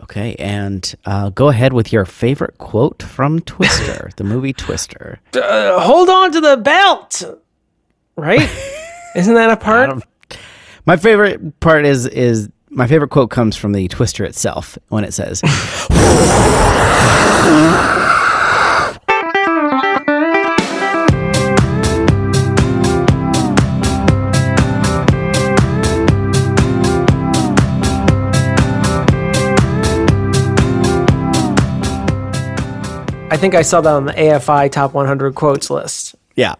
Okay, and uh, go ahead with your favorite quote from Twister, the movie Twister. Uh, hold on to the belt, right? Isn't that a part? My favorite part is is my favorite quote comes from the Twister itself when it says, think I saw that on the AFI Top 100 quotes list, "Yeah,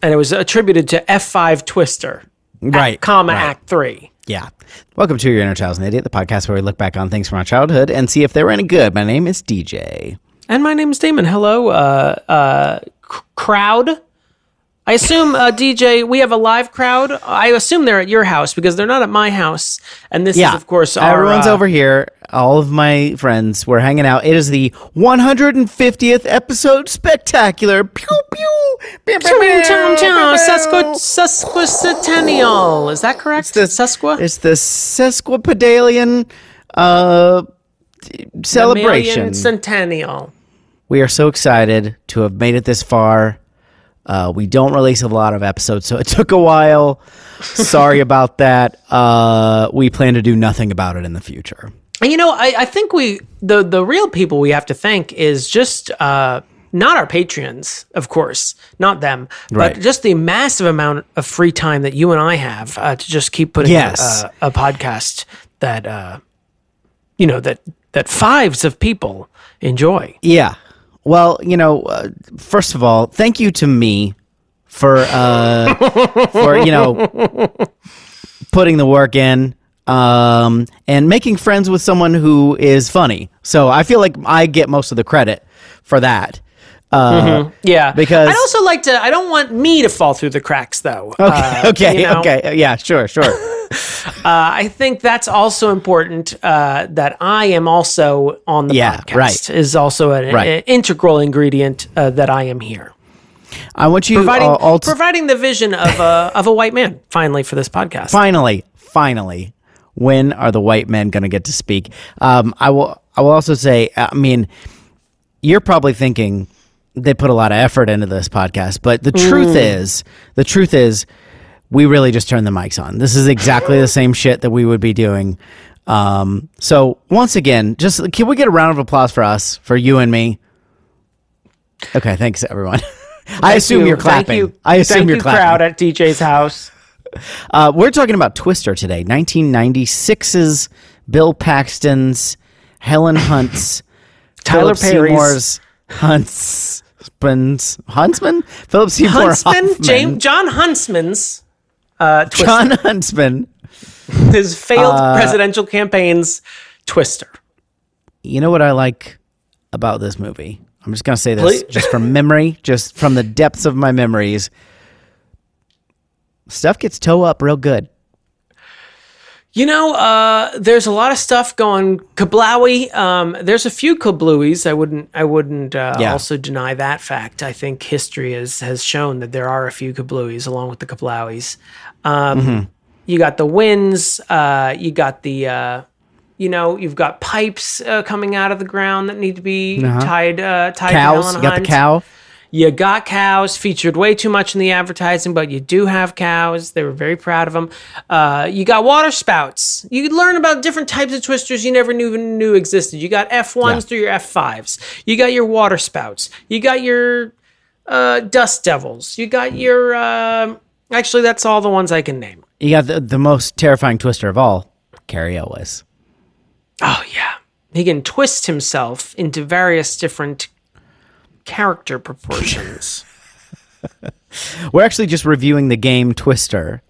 and it was attributed to F5 Twister, right, comma right. Act Three. Yeah. Welcome to Your Inner Child's an Idiot, the podcast where we look back on things from our childhood and see if they were any good. My name is DJ. And my name is Damon. Hello, uh, uh, c- crowd. I assume uh, DJ, we have a live crowd. I assume they're at your house because they're not at my house. And this Yeah, is, of course, our, everyone's uh, over here. All of my friends, we're hanging out. It is the 150th episode spectacular. Pew pew. Sesquicentennial. Is that correct? the- Sesqua? It's the sesquipedalian uh, celebration. Mammalian centennial. We are so excited to have made it this far. Uh, we don't release a lot of episodes, so it took a while. Sorry about that. Uh, we plan to do nothing about it in the future. And, You know, I, I think we the the real people we have to thank is just uh, not our patrons, of course, not them, Right. but just the massive amount of free time that you and I have uh, to just keep putting Yes. a, a podcast that uh, you know that that fives of people enjoy. Yeah. Well, you know, uh, first of all, thank you to me for uh, for you know putting the work in um, and making friends with someone who is funny. So I feel like I get most of the credit for that. Uh, Yeah, Because- I'd also like to. I don't want me to fall through the cracks, though. Okay. Uh, okay. you know? Okay. Yeah. Sure. Sure. Uh, I think that's also important. Uh, that I am also on the Yeah, podcast right. is also an, Right. an integral ingredient uh, that I am here, I want you providing all to providing the vision of a of a white man. Finally, for this podcast, finally, finally, when are the white men going to get to speak? Um, I will. I will also say. I mean, you're probably thinking they put a lot of effort into this podcast, but the truth is, the truth is, we really just turned the mics on. This is exactly the same shit that we would be doing. Um, so once again, just can we get a round of applause for us, for you and me? Okay, thanks everyone. I assume you. you're clapping. Thank you. I assume Thank you're you, clapping. crowd at DJ's house. Uh, we're talking about Twister today, 1996's Bill Paxton's, Helen Hunt's, Tyler Philip Perry's. Seymour's Huntsman's Huntsman, Philip Seymour Huntsman, Hoffman, James, John Huntsman's uh, Twister, John Huntsman. his failed Uh, presidential campaign's Twister. You know what I like about this movie? I'm just gonna say this Please. just from memory, just from the depths of my memories. Stuff gets toe up real good. You know, uh, there's a lot of stuff going kablowy. Um, there's a few kablooies. I wouldn't, I wouldn't uh, Yeah. also deny that fact. I think history has has shown that there are a few kablooies along with the kablowies. Um, Mm-hmm. You got the winds. Uh, you got the, uh, you know, you've got pipes uh, coming out of the ground that need to be tied uh, tied Cows, you got the cow. You got cows featured way too much in the advertising, but you do have cows. They were very proud of them. Uh, you got water spouts. You could learn about different types of twisters you never knew even knew existed. You got F ones Yeah. through your F fives. You got your water spouts. You got your uh, dust devils. You got your. Uh, actually, that's all the ones I can name. You got the, the most terrifying twister of all, Cary Elwes. Oh yeah, he can twist himself into various different character proportions. We're actually just reviewing the game Twister,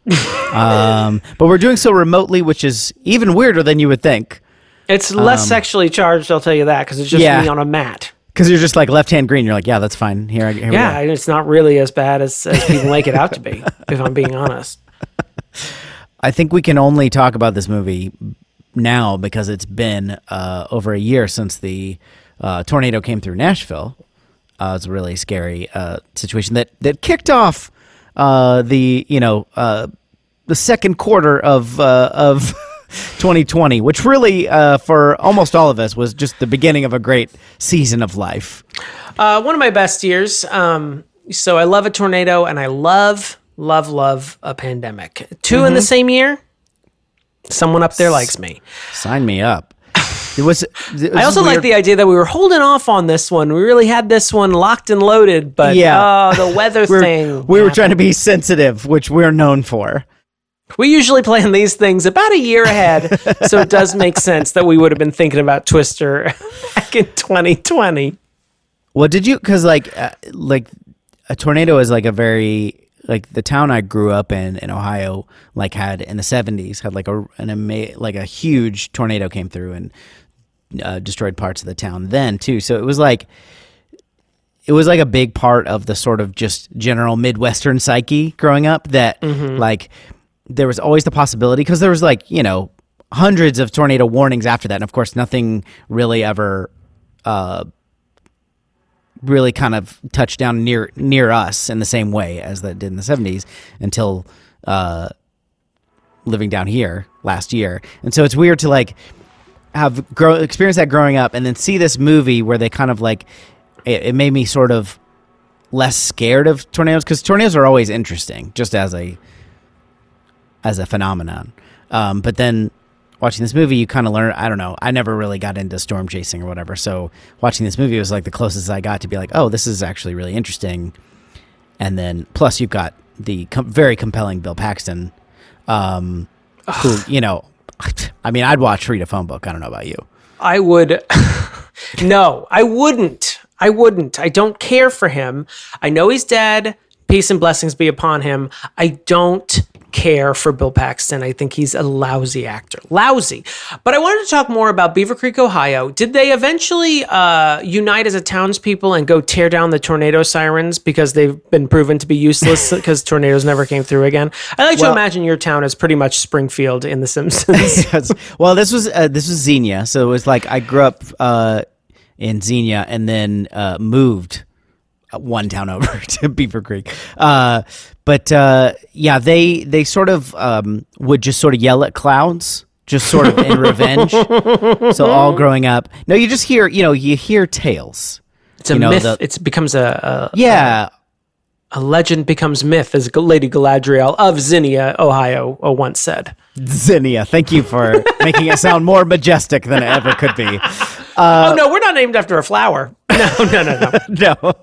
um, but we're doing so remotely, which is even weirder than you would think. It's less sexually charged, I'll tell you that, because it's just Um, Yeah. me on a mat. Because you're just like left hand green. You're like, yeah, that's fine. Here, I, here Yeah, we go. it's not really as bad as, as people make it out to be, if I'm being honest. I think we can only talk about this movie now because it's been uh, over a year since the uh, tornado came through Nashville. Uh, it's a really scary uh, situation that that kicked off uh, the you know uh, the second quarter of uh, of 2020, which really, uh, for almost all of us, was just the beginning of a great season of life. Uh, one of my best years. Um, so I love a tornado and I love, love, love a pandemic. 2 in the same year. Someone up there likes me. Sign me up. It was. it I was also like the idea that we were holding off on this one. We really had this one locked and loaded, but Yeah. oh, the weather thing. We were trying to be sensitive, which we're known for. We usually plan these things about a year ahead, so it does make sense that we would have been thinking about Twister back in 2020. Well, did you? Because like, uh, like a tornado is like a very like the town I grew up in in Ohio. Like had in the seventies had like a an ama- like a huge tornado came through and uh, destroyed parts of the town then too. So it was like it was like a big part of the sort of just general midwestern psyche growing up that like there was always the possibility because there was like you know hundreds of tornado warnings after that. And of course nothing really ever uh really kind of touched down near near us in the same way as that did in the 70s until uh living down here last year. And so it's weird to like have grow experience that growing up and then see this movie where they kind of like it, it made me sort of less scared of tornadoes because tornadoes are always interesting just as a as a phenomenon. Um, but then watching this movie you kind of learn i don't know i never really got into storm chasing or whatever. So watching this movie was like the closest i got to be like oh this is actually really interesting. And then plus you've got the com- very compelling bill paxton um, who you know i mean i'd watch read a phone book i don't know about you I would. no, I wouldn't. I wouldn't. I don't care for him. I know he's dead. Peace and blessings be upon him. I don't care for Bill Paxton. I think he's a lousy actor. Lousy. But I wanted to talk more about Beaver Creek, Ohio. Did they eventually uh, unite as a townspeople and go tear down the tornado sirens because they've been proven to be useless because tornadoes never came through again? I like to imagine your town is pretty much Springfield in The Simpsons. Yes. well, this was uh, this was Xenia, so it was like I grew up uh, in Xenia and then uh, moved one town over to Beaver Creek. Uh, but uh, yeah, they they sort of um, would just sort of yell at clouds, just sort of in revenge. So all growing up, no, you just hear you know you hear tales. It's a You know, myth. It becomes a, a Yeah, A legend becomes myth, as Lady Galadriel of Zinnia, Ohio, uh, once said. Xenia. Thank you for making it sound more majestic than it ever could be. oh no, we're not named after a flower. No, no, no, no. no.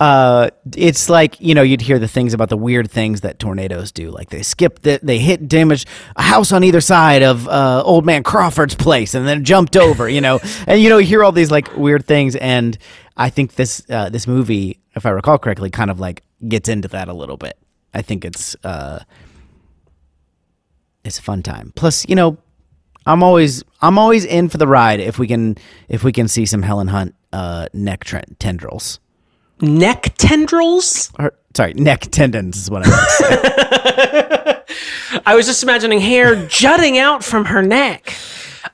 Uh, it's like you know you'd hear the things about the weird things that tornadoes do, like they skip the, they hit damage a house on either side of uh, old man Crawford's place and then jumped over, you know, and you know you hear all these like weird things, and I think this uh, this movie, if I recall correctly, kind of like gets into that a little bit. I think it's uh, it's a fun time. Plus, you know, I'm always I'm always in for the ride if we can if we can see some Helen Hunt uh, neck tendrils. Neck tendrils? Or, sorry, neck tendons is what I meant. I was just imagining hair jutting out from her neck.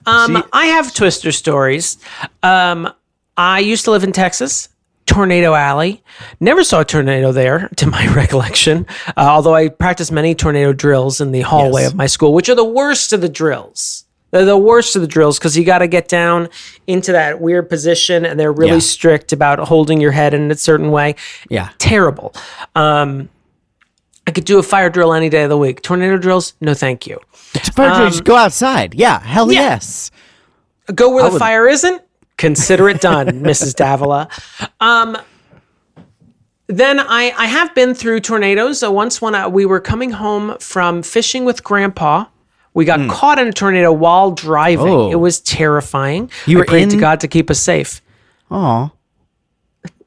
Um, See- I have twister stories. Um, I used to live in Texas. Tornado Alley. Never saw a tornado there, to my recollection. Uh, although I practiced many tornado drills in the hallway Yes. of my school, which are the worst of the drills. They're the worst of the drills because you got to get down into that weird position, and they're really Yeah. strict about holding your head in a certain way. Yeah. Terrible. Um, I could do a fire drill any day of the week. Tornado drills, no, thank you. just go outside. Yeah, hell Um, yeah. yes. Go where the would- fire isn't. Consider it done, Mrs. Davila. Um, then I, I have been through tornadoes. So once when I, we were coming home from fishing with Grandpa, we got caught in a tornado while driving. Oh. It was terrifying. You I were prayed to in- God to keep us safe. Aw.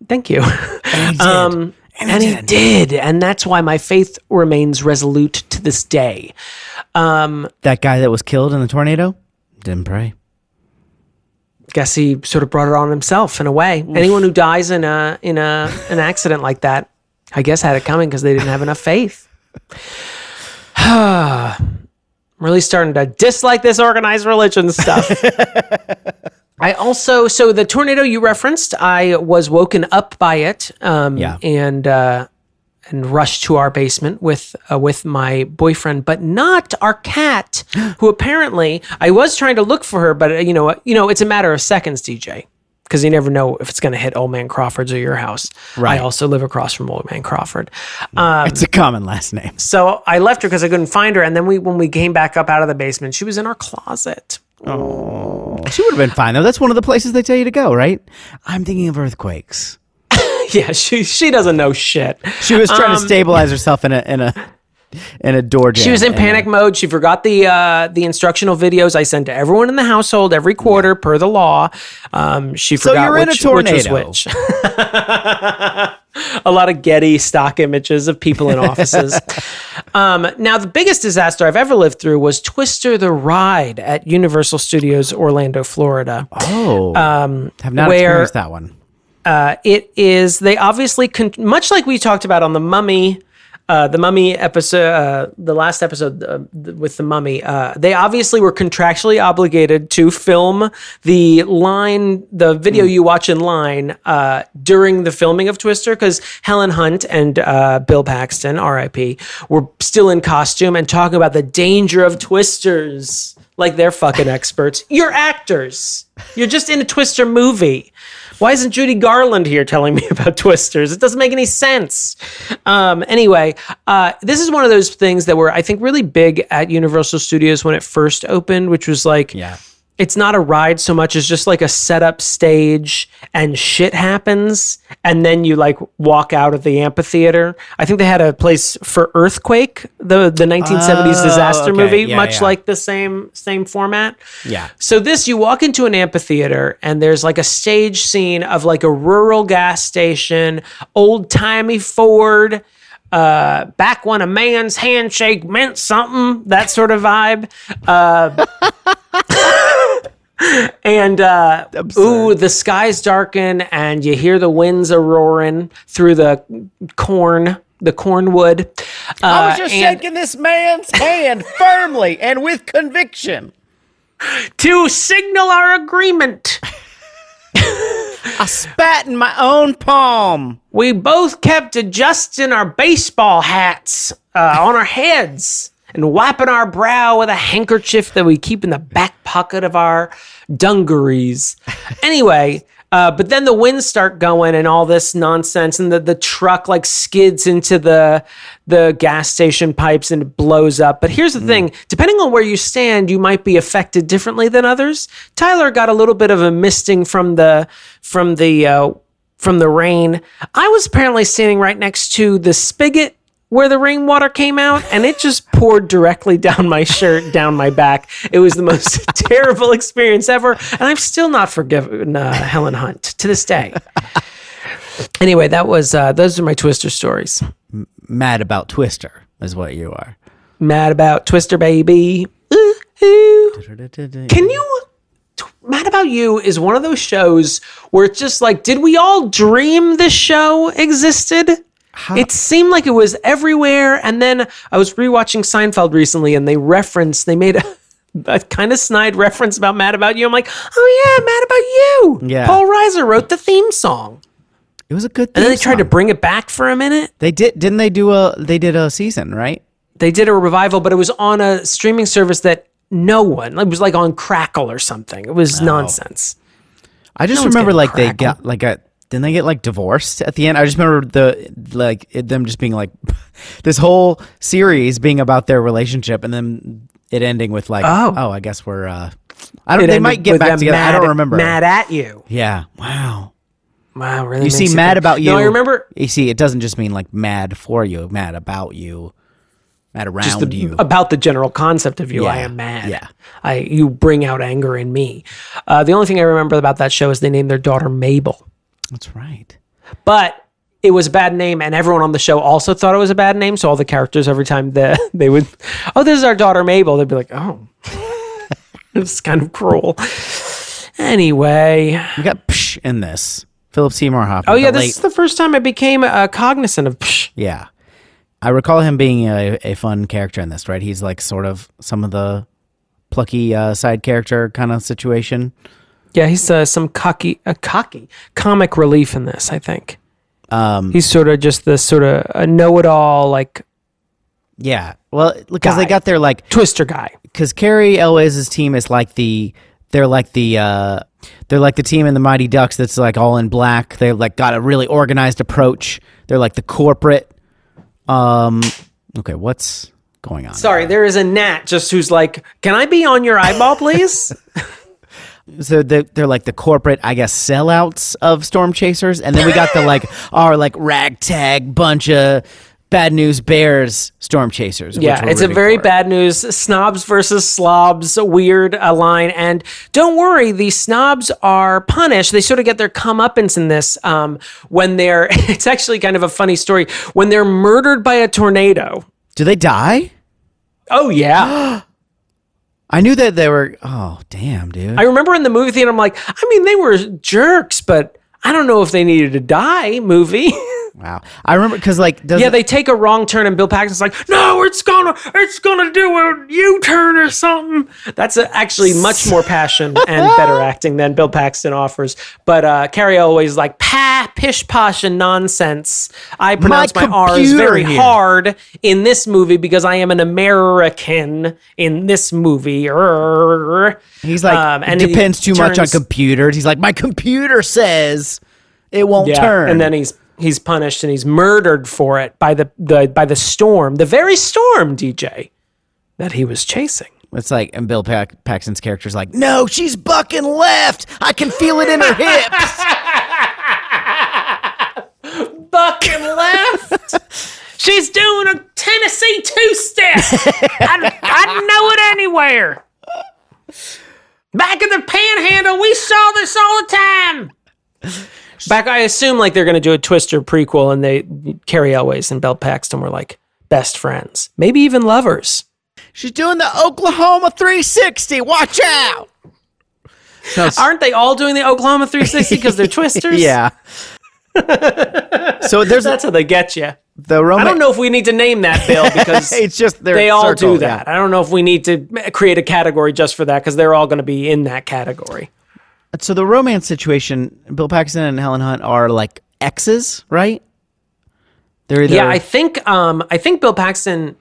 Thank you. And he did. Um, and he did, and that's why my faith remains resolute to this day. that guy that was killed in the tornado didn't pray. guess he sort of brought it on himself in a way. Anyone who dies in a in a an accident like that, I guess had it coming because they didn't have enough faith. really starting to dislike this organized religion stuff. I also so the tornado you referenced, I was woken up by it. Um, Yeah. and uh, and rush to our basement with uh, with my boyfriend, but not our cat, who apparently I was trying to look for her, but uh, you know, you know, it's a matter of seconds, DJ, because you never know if it's going to hit Old Man Crawford's or your house. Right. I also live across from Old Man Crawford. Um, It's a common last name. so I left her because I couldn't find her, and then we when we came back up out of the basement, she was in our closet. Oh, She would have been fine though. That's one of the places they tell you to go, right? I'm thinking of earthquakes. Yeah, she she doesn't know shit. She was trying to stabilize herself in a in a in a door jamb. She was in and, panic mode. She forgot the uh, the instructional videos I sent to everyone in the household every quarter per the law. Um, she So forgot you're in a which, which was tornado. which. a lot of Getty stock images of people in offices. um, now, the biggest disaster I've ever lived through was Twister the Ride at Universal Studios Orlando, Florida. Oh, um, have not where- experienced that one. Uh, it is they obviously con- much like we talked about on the mummy uh, the mummy episode uh, the last episode uh, with the mummy uh, they obviously were contractually obligated to film the line the video you watch in line uh, during the filming of twister because helen hunt and uh, bill paxton rip were still in costume and talking about the danger of twisters like they're fucking experts you're actors you're just in a twister movie why isn't Judy Garland here telling me about Twisters? It doesn't make any sense. Um, anyway, uh, this is one of those things that were, I think, really big at Universal Studios when it first opened, which was like, Yeah. It's not a ride so much as just like a setup stage and shit happens and then you like walk out of the amphitheater. I think they had a place for Earthquake, the the 1970s Oh, disaster okay. movie, Yeah, much yeah. like the same same format. Yeah. So this you walk into an amphitheater and there's like a stage scene of like a rural gas station, old-timey Ford uh, back when a man's handshake meant something, that sort of vibe. Uh, and uh, ooh, the skies darken, and you hear the winds a roaring through the corn, the cornwood. Uh, I was just and shaking this man's hand firmly and with conviction. to signal our agreement. I spat in my own palm. We both kept adjusting our baseball hats uh, on our heads and wiping our brow with a handkerchief that we keep in the back pocket of our dungarees. Anyway, uh, but then the winds start going and all this nonsense, and the, the truck like skids into the the gas station pipes and it blows up. But here's the thing: depending on where you stand, you might be affected differently than others. Tyler got a little bit of a misting from the from the uh, from the rain. I was apparently standing right next to the spigot where the rainwater came out and it just poured directly down my shirt, down my back. It was the most terrible experience ever. And I've still not forgiven uh, Helen Hunt to this day. Anyway, that was uh, those are my Twister stories. Mad about Twister is what you are. Mad about Twister baby. Can you? Mad About You is one of those shows where it's just like, did we all dream this show existed? It seemed like it was everywhere. And then I was rewatching Seinfeld recently and they referenced, they made a, a kind of snide reference about Mad About You. I'm like, oh yeah, Mad About You. Yeah. Paul Reiser wrote the theme song. It was a good. Thing. And then they tried to bring it back for a minute. They did, didn't they? Do a? They did a season, right? They did a revival, but it was on a streaming service that no one, it was like on Crackle or something. It was nonsense. I just No remember like they got like a. Didn't they get like divorced at the end? I just remember the like it, them just being like this whole series being about their relationship and then it ending with like Oh. oh I guess we're uh I don't It they might get back together. I don't remember. Mad at you. Yeah. Wow. Wow, really? You see, mad about you. No, I remember You see, it doesn't just mean like mad for you, mad about you, mad around just the- you. about the general concept of you. I am mad. yeah. I you bring out anger in me. Uh, the only thing I remember about that show is they named their daughter Mabel, That's right. but it was a bad name, and everyone on the show also thought it was a bad name. So all the characters, every time the, they would, oh, this is our daughter Mabel, they'd be like, oh, it's kind of cruel. Anyway, We got psh in this. Philip Seymour Hoffman. oh yeah, this late- is the first time I became uh, cognizant of. Psh. Yeah. I recall him being a, a fun character in this, right? He's like sort of some of the plucky uh, side character kind of situation. Yeah, he's uh, some cocky, uh, cocky comic relief in this. I think. Um, He's sort of just the sort of a know-it-all, like yeah. Well, because they got their like twister guy. because Cary Elwes' team is like the they're like the uh they're like the team in the Mighty Ducks that's like all in black. They like got a really organized approach. They're like the corporate. Um. Okay, what's going on? Sorry, there is a gnat just who's like, "Can I be on your eyeball, please?" so they, they're like the corporate, I guess, sellouts of storm chasers, and then we got the like our like ragtag bunch of bad news bears storm chasers. Yeah, it's a very for. bad news snobs versus slobs weird line. And don't worry, the snobs are punished. They sort of get their comeuppance in this um, when they're. It's actually kind of a funny story when they're murdered by a tornado. Do they die? Oh yeah, I knew that they were. Oh damn, dude. I remember in the movie theater. I'm like, I mean, they were jerks, but I don't know if they needed to die. Movie. wow. I remember because like does Yeah, they take a wrong turn, and Bill Paxton's like, "No, it's gonna, it's gonna do a U-turn or something." That's a, actually much more passion and better acting than Bill Paxton offers. But uh, Cary Elwes like pa, pish posh and nonsense. I pronounce my, R's very here. hard in this movie because I am an American in this movie. He's like Um, and it he depends too much on computers. He's like my computer says it won't Yeah, turn. and then he's he's punished and he's murdered for it by the, the by the storm, the very storm, DJ, that he was chasing. it's like and Bill Pac- Paxton's character's like, no, she's bucking left. I can feel it in her hips. Bucking left. She's doing a Tennessee two-step. I, I'd know it anywhere. Back in the panhandle, we saw this all the time. Back, I assume like they're going to do a Twister prequel, and they Cary Elwes and Bill Paxton were like best friends, maybe even lovers. she's doing the Oklahoma 360. Watch out. No, Aren't they all doing the Oklahoma 360 because they're Twisters? yeah. so there's that's how they get you. the I don't know if we need to name that, Bill, because It's just they're all circled, do that. yeah. I don't know if we need to create a category just for that because they're all going to be in that category. So the romance situation, Bill Paxton and Helen Hunt are like exes, right? They're either Yeah, I think um, I think Bill Paxton.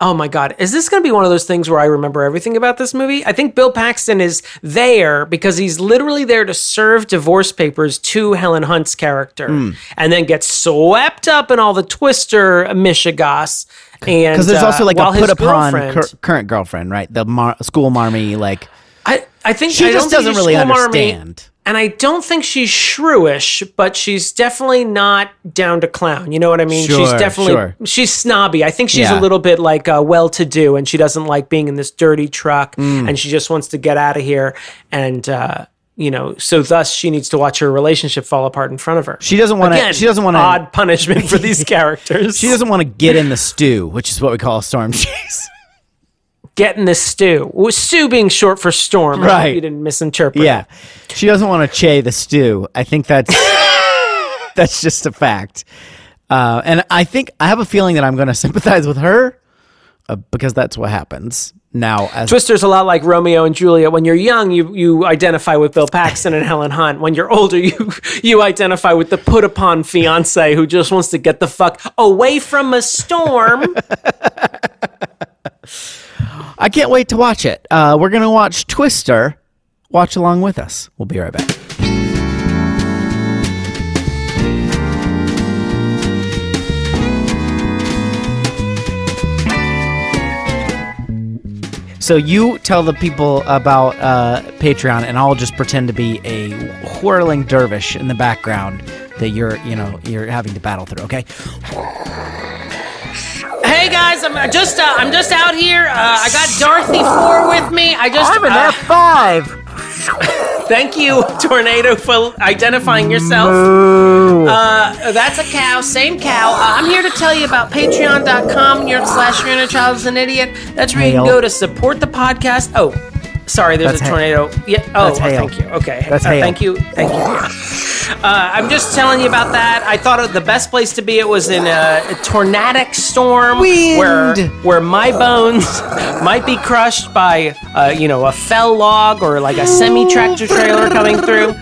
Oh my God, is this going to be one of those things where I remember everything about this movie? I think Bill Paxton is there because he's literally there to serve divorce papers to Helen Hunt's character, Hmm. and then gets swept up in all the Twister mishigas. And because there's uh, also like while a his put upon girlfriend- cur- current girlfriend, right? The mar- school marmy, like I, think she I just doesn't really understand. and I don't think she's shrewish, but she's definitely not down to clown. You know what I mean? Sure, she's definitely sure. she's snobby. I think she's Yeah. a little bit like uh, well-to-do, and she doesn't like being in this dirty truck, Mm. and she just wants to get out of here. And uh, you know, so thus she needs to watch her relationship fall apart in front of her. She doesn't want to. She doesn't want to. odd punishment for these characters. She doesn't want to get in the stew, which is what we call a storm chase. Get in the stew. Well, stew being short for storm. Right. You didn't misinterpret. yeah, she doesn't want to che the stew. I think that's that's just a fact. Uh, and I think I have a feeling that I'm going to sympathize with her uh, because that's what happens now. As Twister's a lot like Romeo and Juliet. When you're young, you you identify with Bill Paxton and Helen Hunt. When you're older, you you identify with the put upon fiance who just wants to get the fuck away from a storm. I can't wait to watch it. Uh, we're going to watch Twister. Watch along with us. We'll be right back. So you tell the people about uh, Patreon, and I'll just pretend to be a whirling dervish in the background that you're, you know, you're having to battle through. Okay. Hey guys, I'm just uh, I'm just out here. Uh, I got Dorothy Four with me. I just I'm an uh, five. thank you, Tornado, for identifying yourself. Uh, that's a cow, same cow. Uh, I'm here to tell you about patreon.com your slash your inner child is an idiot. That's where you can go to support the podcast. Oh, sorry, there's That's a tornado. Yeah. Oh, oh, hail. thank you. Okay. That's Uh, hail. Thank you. Thank you. Uh, I'm just telling you about that. I thought the best place to be it was in a, a tornadic storm Wind. where where my bones might be crushed by uh, you know a fell log or like a semi tractor trailer coming through.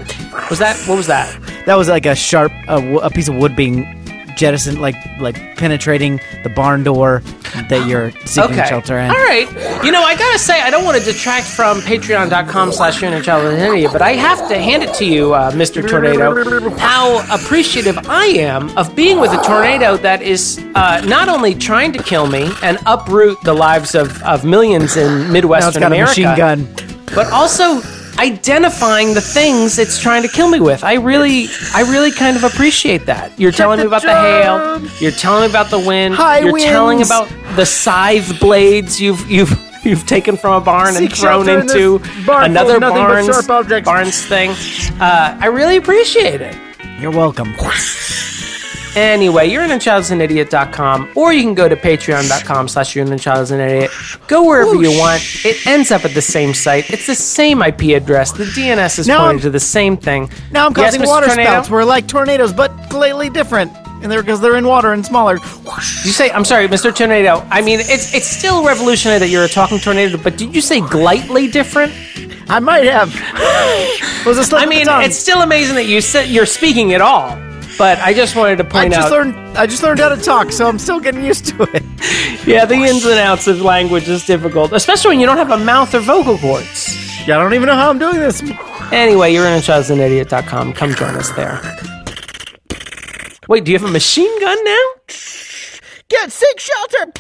Was that what was that? that was like a sharp a, a piece of wood being jettisoned, like like penetrating the barn door that you're seeking Okay. shelter in. All right. You know, I gotta say, I don't want to detract from patreon.com slash childhood but I have to hand it to you, uh, Mr. Tornado, how appreciative I am of being with a tornado that is uh, not only trying to kill me and uproot the lives of, of millions in Now it's Midwestern got America, a machine gun. but also identifying the things it's trying to kill me with. I really, I really kind of appreciate that. You're telling me the about the hail. You're telling me about the wind. High you're telling about the scythe blades you've you've you've taken from a barn and thrown shelter in this into barn another nothing barn's sharp barn's thing. Uh, I really appreciate it. You're welcome. Anyway, you're in idiot.com or you can go to patreon.com slash you're in idiot. Go wherever you want. It ends up at the same site. It's the same IP address. The DNS is Now pointing I'm- to the same thing. Now I'm Yes, causing Mr. water Tornado? spouts. We're like tornadoes, but slightly different. And they're because they're in water and smaller. Did you say I'm sorry, Mr. Tornado? I mean, it's it's still revolutionary that you're a talking tornado, but did you say glightly different? I might have. Was a slip I mean, it's still amazing that you said you're speaking at all. But I just wanted to I point just out, learned. I just learned how to talk, so I'm still getting used to it. yeah, the ins and outs of language is difficult, especially when you don't have a mouth or vocal cords. Yeah, I don't even know how I'm doing this. Anyway, you're in idiot.com. Come join us there. Wait, do you have a machine gun now? Get seek shelter.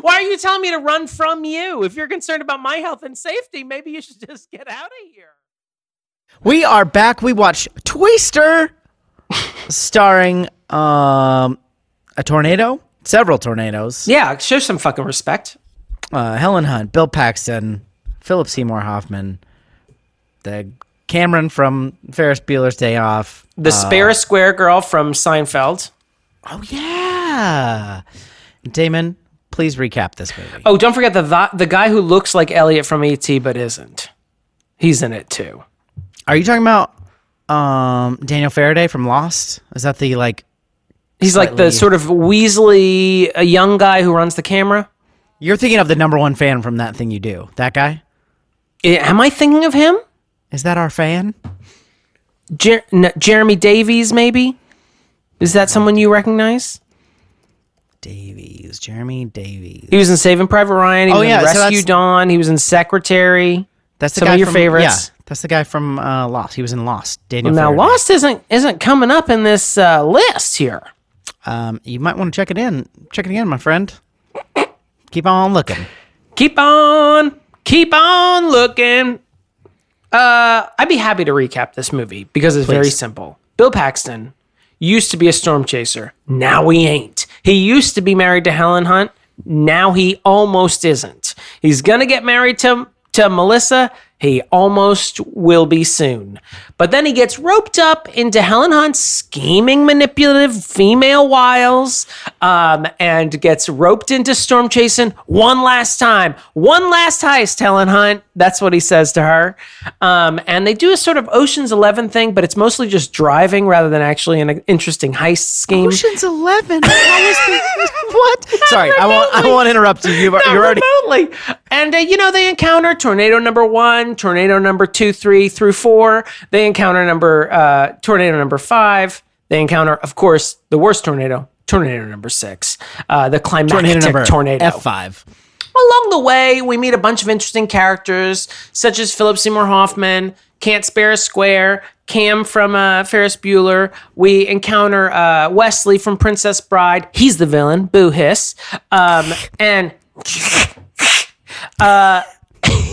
Why are you telling me to run from you? If you're concerned about my health and safety, maybe you should just get out of here. We are back. We watched Twister, starring um a tornado, several tornadoes. Yeah, show some fucking respect. Uh, Helen Hunt, Bill Paxton, Philip Seymour Hoffman, the Cameron from Ferris Bueller's Day Off. The Spare Square girl from Seinfeld. Oh yeah, Damon. Please recap this movie. Oh, don't forget the the, the guy who looks like Elliot from ET but isn't. He's in it too. Are you talking about um Daniel Faraday from Lost? Is that the like? He's like the Slightly- sort of Weasley, a young guy who runs the camera. You're thinking of the number one fan from that thing you do. That guy Am I thinking of him? is that our fan? Jer- n- Jeremy Davies, maybe? Is that someone you recognize? Davies, Jeremy Davies. He was in Saving Private Ryan. He Oh, was yeah, in Rescue Dawn. He was in Secretary. That's the Some guy of your from, favorites. That's the guy from uh, Lost. He was in Lost. Daniel. Well, Now, Faraday. Lost isn't isn't coming up in this uh, list here. Um, you might want to check it in. Check it again, my friend. Keep on looking. Keep on, keep on looking. Uh, I'd be happy to recap this movie because it's very simple. Bill Paxton used to be a storm chaser. Now he ain't. He used to be married to Helen Hunt. Now he almost isn't. He's gonna get married to to Melissa. He almost will be soon. But then he gets roped up into Helen Hunt's scheming, manipulative female wiles um, and gets roped into storm chasing one last time. One last heist, Helen Hunt. That's what he says to her. Um, and they do a sort of Ocean's 11 thing, but it's mostly just driving rather than actually an interesting heist scheme. Ocean's Eleven. How was the- what? Sorry, I won't. I won't interrupt you. You've, Not you're already. remotely. And uh, you know they encounter tornado number one, tornado number two, three through four. They encounter number uh, tornado number five. They encounter, of course, the worst tornado, tornado number six, uh, the climactic Tornado tornado. F five. Along the way, we meet a bunch of interesting characters, such as Philip Seymour Hoffman, Can't Spare a Square, Cam from uh, Ferris Bueller. We encounter uh, Wesley from Princess Bride. He's the villain, boo hiss. Um, and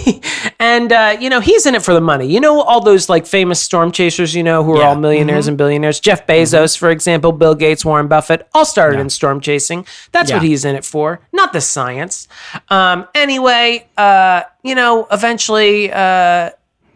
and uh, you know he's in it for the money. You know all those like famous storm chasers, you know, who are Yeah. all millionaires and billionaires. Jeff Bezos, for example, Bill Gates, Warren Buffett, all started in storm chasing. That's what he's in it for, not the science. Um, anyway, uh, you know, eventually. Uh,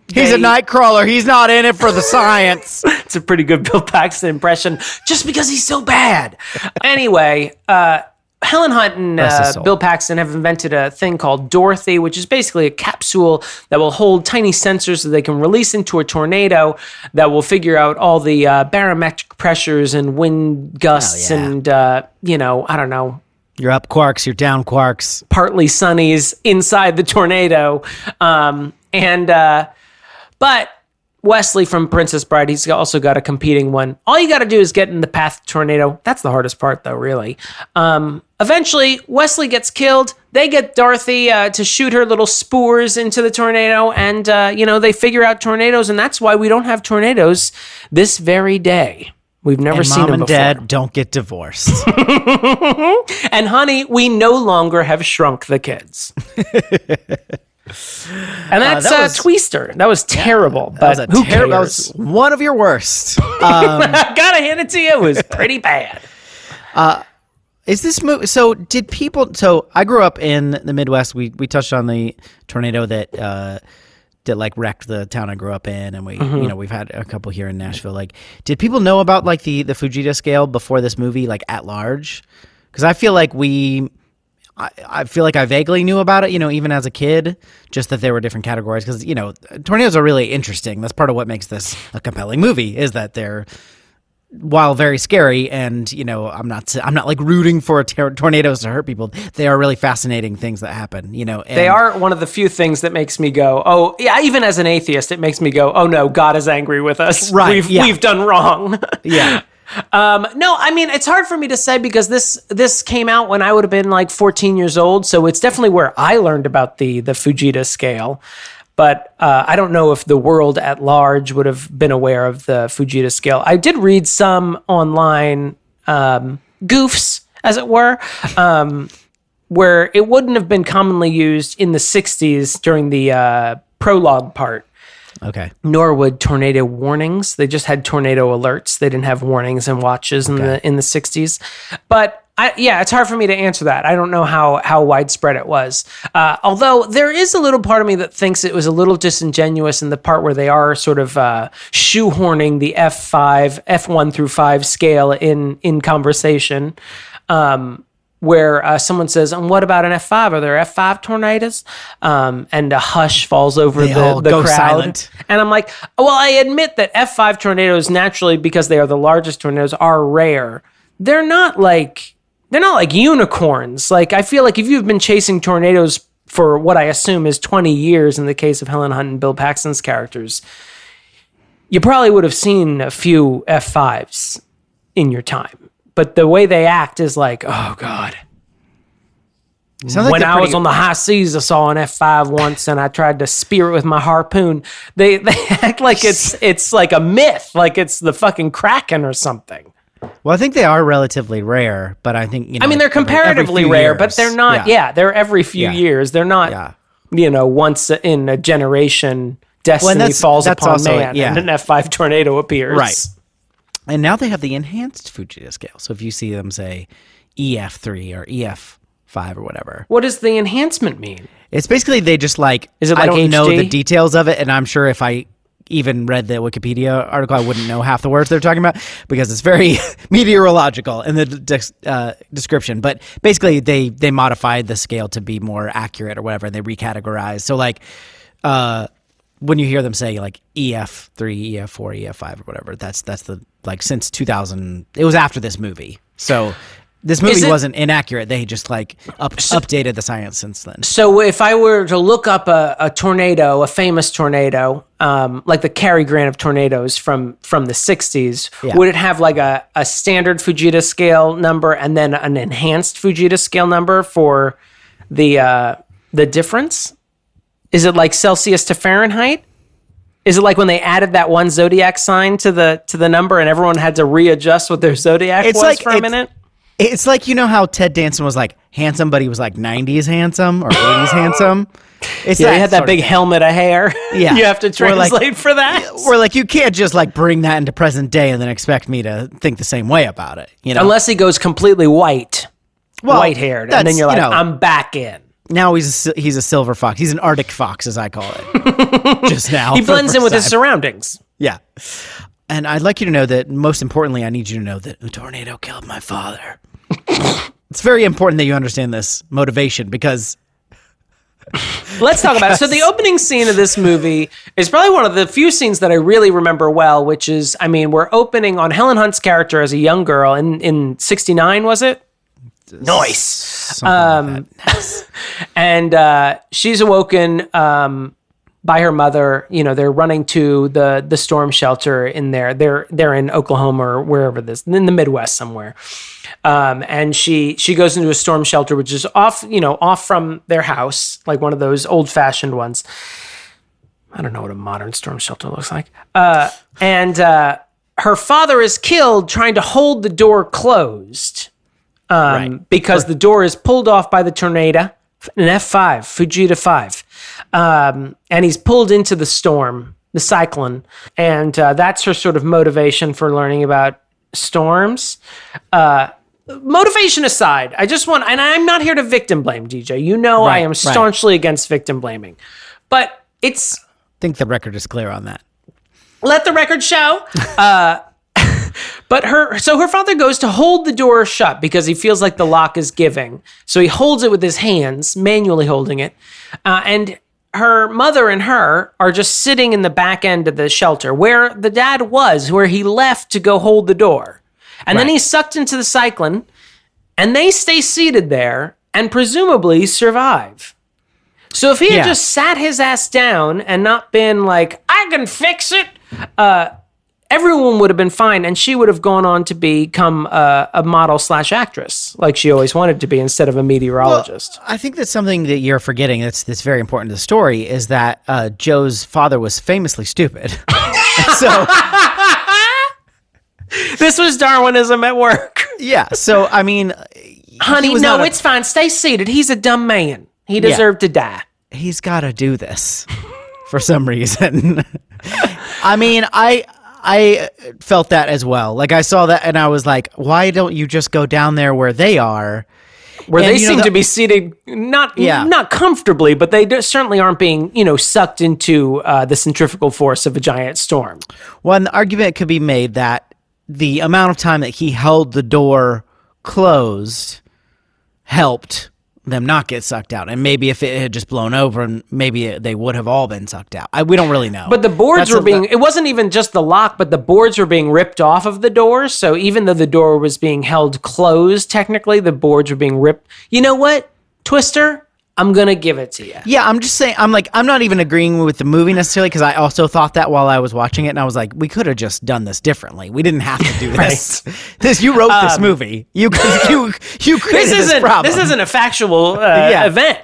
He's a they- night crawler. He's not in it for the science. it's a pretty good Bill Paxton impression, just because he's so bad. anyway, uh, Helen Hunt and uh. Bill Paxton have invented a thing called Dorothy, which is basically a capsule that will hold tiny sensors that they can release into a tornado that will figure out all the uh, barometric pressures and wind gusts yeah. and, uh, you know, I don't know, You're up quarks. You're down quarks. partly sunnies inside the tornado. Um, and uh, but Wesley from Princess Bride, he's also got a competing one. All you got to do is get in the path of tornado. That's the hardest part, though, really. Um, eventually, Wesley gets killed. They get Dorothy uh, to shoot her little spores into the tornado, and, uh, you know, they figure out tornadoes, and that's why we don't have tornadoes this very day. We've never And seen mom them and before. dad don't get divorced. And honey, we no longer have shrunk the kids. and that's that uh, was- Twister. That was terrible, That but was a who. That cares? was one of your worst. I gotta hand it to you. It was pretty bad. Is this movie? So did people? So I grew up in the Midwest. We we touched on the tornado that uh, that like wrecked the town I grew up in, and we Mm-hmm. you know we've had a couple here in Nashville. Like, did people know about like the the Fujita scale before this movie, like at large? Because I feel like we. I, I feel like I vaguely knew about it, you know, even as a kid, just that there were different categories. Because you know, tornadoes are really interesting. That's part of what makes this a compelling movie is that they're while very scary and you know i'm not i'm not like rooting for tor- tornadoes to hurt people they are really fascinating things that happen you know and They are one of the few things that makes me go, oh yeah. Even as an atheist, it makes me go, oh no, God is angry with us. Right, We've yeah. we've done wrong. yeah Um, no, I mean it's hard for me to say because this this came out when I would have been like 14 years old, so it's definitely where I learned about the the Fujita scale. But uh, I don't know if the world at large would have been aware of the Fujita scale. I did read some online um, goofs, as it were, um, where it wouldn't have been commonly used in the 60s during the uh, prologue part okay nor would tornado warnings. They just had tornado alerts. They didn't have warnings and watches in the in the 60s. But I, yeah, it's hard for me to answer that. I don't know how how widespread it was. Uh, although there is a little part of me that thinks it was a little disingenuous in the part where they are sort of uh, shoehorning the F5, F1 through 5 scale in in conversation. Um, where uh, someone says, "And what about an F5? Are there F5 tornadoes?" Um, and a hush falls over They the, the crowd. silent. And I'm like, well, I admit that F5 tornadoes naturally, because they are the largest tornadoes, are rare. They're not like they're not like unicorns. Like I feel like if you've been chasing tornadoes for what I assume is 20 years in the case of Helen Hunt and Bill Paxton's characters, you probably would have seen a few F5s in your time. But the way they act is like, oh God. Like when I was on the high seas, I saw an F five once, and I tried to spear it with my harpoon. They they act like it's it's like a myth, like it's the fucking kraken or something. Well i think they are relatively rare but i think you know I mean, they're every- every comparatively rare, years. but they're not. Yeah. they're every few Yeah. years. They're not. Yeah. You know, once in a generation, destiny that's- falls that's upon also- man, yeah. and an F five tornado appears. Right. and now they have the enhanced fujita scale so if you see them say ef3 or ef5 or whatever What does the enhancement mean? It's basically they just like Is it I like don't know the details of it, and I'm sure if I even read the Wikipedia article, I wouldn't know half the words they're talking about because it's very meteorological in the de- uh, description. But basically, they they modified the scale to be more accurate or whatever, and they recategorized. So like, uh, when you hear them say like EF three, EF four, EF five, or whatever, that's that's the like since 2000. It was after this movie, so. This movie it- wasn't inaccurate. They just like up, updated the science since then. So if I were to look up a, a tornado, a famous tornado, um, like the Cary Grant of tornadoes from from the '60s, Yeah. would it have like a, a standard Fujita scale number and then an enhanced Fujita scale number for the uh, the difference? Is it like Celsius to Fahrenheit? Is it like when they added that one zodiac sign to the to the number and everyone had to readjust what their zodiac It's was like- for a minute? It's like you know how Ted Danson was like handsome, but he was like '90s handsome or '80s handsome. It's Yeah, they had that sort of big helmet of hair. Yeah. you have to Or like- translate for that. Where like you can't just like bring that into present day and then expect me to think the same way about it. You know, Unless he goes completely white, Well, white haired, and then you're you like, know- I'm back in. now he's a, he's a silver fox. He's an Arctic fox, as I call it. just now, He blends in with his surroundings. Yeah, and I'd like you to know that most importantly, I need you to know that a tornado killed my father. It's very important that you understand this motivation because Let's talk about it. So the opening scene of this movie is probably one of the few scenes that I really remember well, which is, I mean, we're opening on Helen Hunt's character as a young girl in in '69, was it? Nice. something like. And uh, she's awoken um, by her mother. You know, they're running to the the storm shelter in there. They're they're in Oklahoma or wherever this in the Midwest somewhere. Um, and she she goes into a storm shelter, which is off you know off from their house, like one of those old fashioned ones. I don't know what a modern storm shelter looks like. Uh, and uh, her father is killed trying to hold the door closed um, Right. because the door is pulled off by the tornado, an F5, Fujita 5. Um, and he's pulled into the storm, the cyclone. And uh, that's her sort of motivation for learning about storms. Uh, motivation aside, I just want, and I'm not here to victim blame, DJ. You know I Right, am right. staunchly against victim blaming. But it's I think the record is clear on that. let the record show. Uh, but her, so her father goes to hold the door shut because he feels like the lock is giving. So he holds it with his hands, manually holding it. Uh, and her mother and her are just sitting in the back end of the shelter where the dad was, where he left to go hold the door. And then Right. he's sucked into the cyclone, and they stay seated there and presumably survive. So if he had Yeah. just sat his ass down and not been like, I can fix it, uh, everyone would have been fine. And she would have gone on to become a, a model slash actress, like she always wanted to be, instead of a meteorologist. I think that's something that you're forgetting. That's that's very important to the story. Is that uh, Joe's father was famously stupid. so this was Darwinism at work. yeah. So I mean, Honey, no, a- it's fine. Stay seated. He's a dumb man. He deserved to die. he's got to do this for some reason. I mean, I I felt that as well. Like I saw that and I was like, why don't you just go down there where they are? Where And, they you know, seem the- to be seated not Yeah. not comfortably, but they certainly aren't being you know sucked into uh, the centrifugal force of a giant storm. Well, the argument could be made that the amount of time that he held the door closed helped them not get sucked out. And maybe if it had just blown over, and maybe it, they would have all been sucked out. I, we don't really know. But the boards That's were being, it wasn't even just the lock, but the boards were being ripped off of the door. So even though the door was being held closed, technically, the boards were being ripped. You know what, Twister? I'm going to give it to you. Yeah, I'm just saying. I'm like, I'm not even agreeing with the movie necessarily because I also thought that while I was watching it, and I was like, we could have just done this differently. We didn't have to do this. this you wrote this movie. You you you created This this, isn't, problem. this isn't a factual uh, Yeah. event.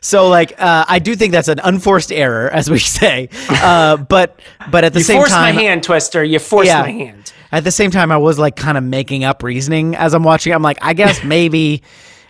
so like, uh, I do think that's an unforced error, as we say. Uh, but but at the You same forced time, my hand, Twister. You forced Yeah. my hand. At the same time, I was like kind of making up reasoning as I'm watching. I'm like, I guess maybe,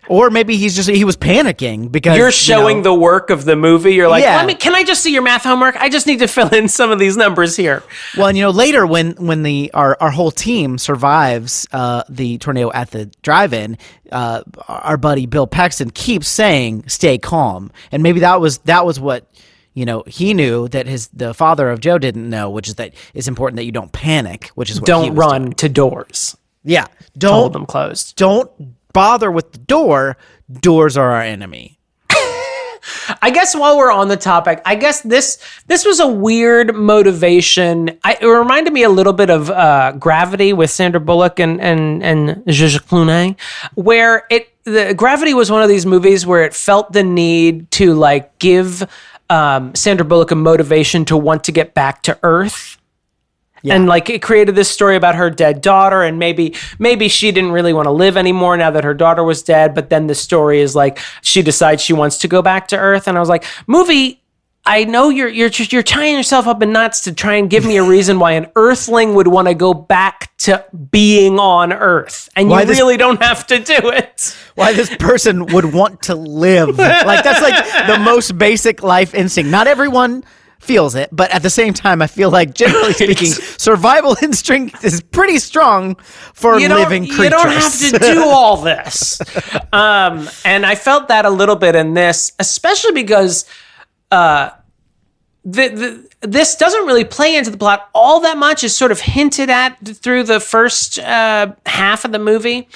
or maybe he's just he was panicking because You're you showing know- the work of the movie. You're like, Yeah. let me. Can I just see your math homework? I just need to fill in some of these numbers here. Well, and you know, later when when the our, our whole team survives uh, the tornado at the drive-in, uh, our buddy Bill Paxton keeps saying, "Stay calm," and maybe that was that was what you know he knew that his the father of Joe didn't know, which is that it's important that you don't panic, which is what Don't run doing. to doors. Yeah, don't hold them closed. don't bother with the door. Doors are our enemy. I guess while we're on the topic, I guess this this was a weird motivation. I, it reminded me a little bit of uh, Gravity with Sandra Bullock and and and Georges Clooney, where it the Gravity was one of these movies where it felt the need to like give um, Sandra Bullock a motivation to want to get back to Earth. And like it created this story about her dead daughter, and maybe maybe she didn't really want to live anymore now that her daughter was dead. But then the story is like she decides she wants to go back to Earth, and I was like, movie. I know you're you're just you're tying yourself up in knots to try and give me a reason why an Earthling would want to go back to being on Earth, and Why you this- really don't have to do it. why this person would want to live. Like that's like the most basic life instinct. Not everyone feels it, but at the same time, I feel like generally speaking, survival instinct is pretty strong for you living creatures. You don't have to do all this. um, and I felt that a little bit in this, especially because uh, the, the, this doesn't really play into the plot all that much. Is sort of hinted at through the first uh, half of the movie,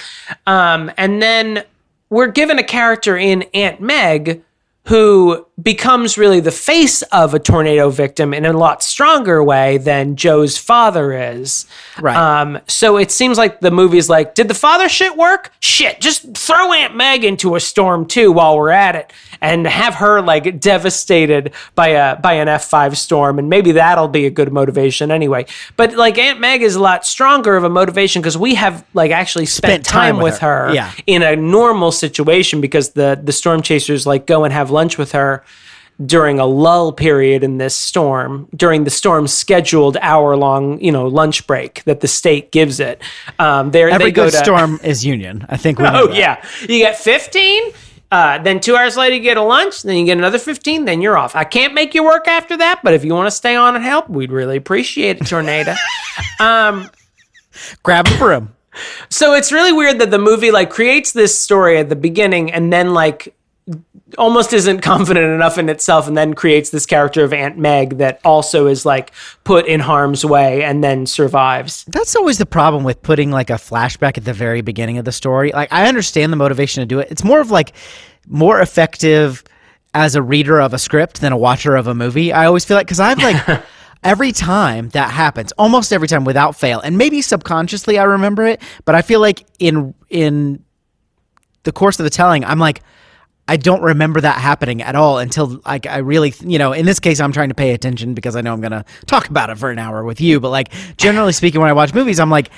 um, and then we're given a character in Aunt Meg who becomes really the face of a tornado victim in a lot stronger way than Joe's father is. Right. Um, so it seems like the movie's like, did the father shit work? Shit, just throw Aunt Meg into a storm too while we're at it, and have her like devastated by a by an F five storm, and maybe that'll be a good motivation anyway. But like Aunt Meg is a lot stronger of a motivation because we have like actually spent, Spent time time, with with her. her, Yeah. in a normal situation because the the storm chasers like go and have lunch with her during a lull period in this storm during the storm's scheduled hour long you know lunch break that the state gives it um they're, Every they go good to storm is union. I think we oh that. yeah you get 15 uh, then two hours later you get a lunch then you get another 15 then you're off i can't make you work after that but if you want to stay on and help we'd really appreciate it tornado Grab a broom. So it's really weird that the movie like creates this story at the beginning and then like almost isn't confident enough in itself and then creates this character of Aunt Meg that also is like put in harm's way and then survives. That's always the problem with putting like a flashback at the very beginning of the story. Like I understand the motivation to do it. It's more of like more effective as a reader of a script than a watcher of a movie. I always feel like cuz I've like every time that happens, almost every time without fail, and maybe subconsciously I remember it, but I feel like in in the course of the telling, I'm like I don't remember that happening at all until like I really, you know, in this case, I'm trying to pay attention because I know I'm gonna talk about it for an hour with you. But like generally speaking, when I watch movies, I'm like,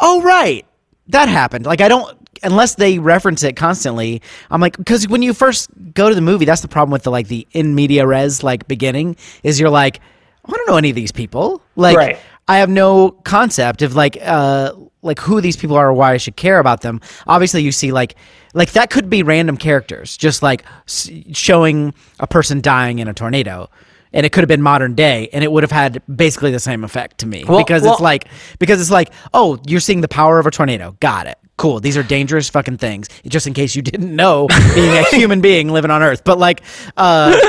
oh right, that happened. Like I don't unless they reference it constantly. I'm like because when you first go to the movie, that's the problem with the like the in media res like beginning is you're like, I don't know any of these people. Like Right. I have no concept of like uh like who these people are or why I should care about them. Obviously, you see like like that could be random characters, just like showing a person dying in a tornado, and it could have been modern day, and it would have had basically the same effect to me Well- because well- it's like because it's like oh you're seeing the power of a tornado. Got it. Cool. These are dangerous fucking things. Just in case you didn't know, being a human being living on Earth, but like, uh,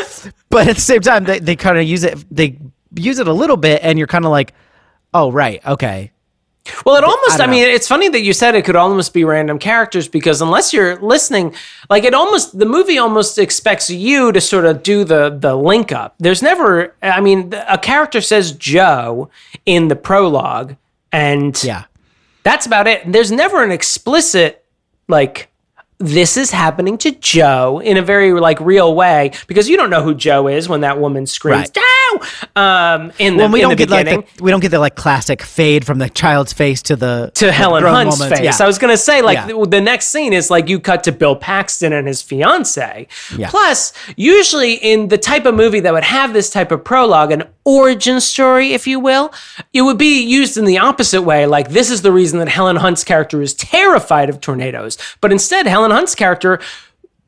but at the same time, they, they kind of use it. They use it a little bit, and you're kind of like, oh right, okay, Well, it almost, I, don't mean, it's funny that you said it could almost be random characters because unless you're listening, like it almost, the movie almost expects you to sort of do the, the link up. There's never, I mean, a character says Joe in the prologue and yeah. that's about it. There's never an explicit, like, this is happening to Joe in a very like real way because you don't know who Joe is when that woman screams Right. Um, in the, When we in don't get like beginning the, we don't get the like classic fade from the child's face to the to Helen Hunt's woman's- face. Yeah. I was gonna say like Yeah. the, the next scene is like you cut to Bill Paxton and his fiance. Yeah. Plus, usually in the type of movie that would have this type of prologue, an origin story, if you will, it would be used in the opposite way. Like this is the reason that Helen Hunt's character is terrified of tornadoes, but instead Helen Hunt's character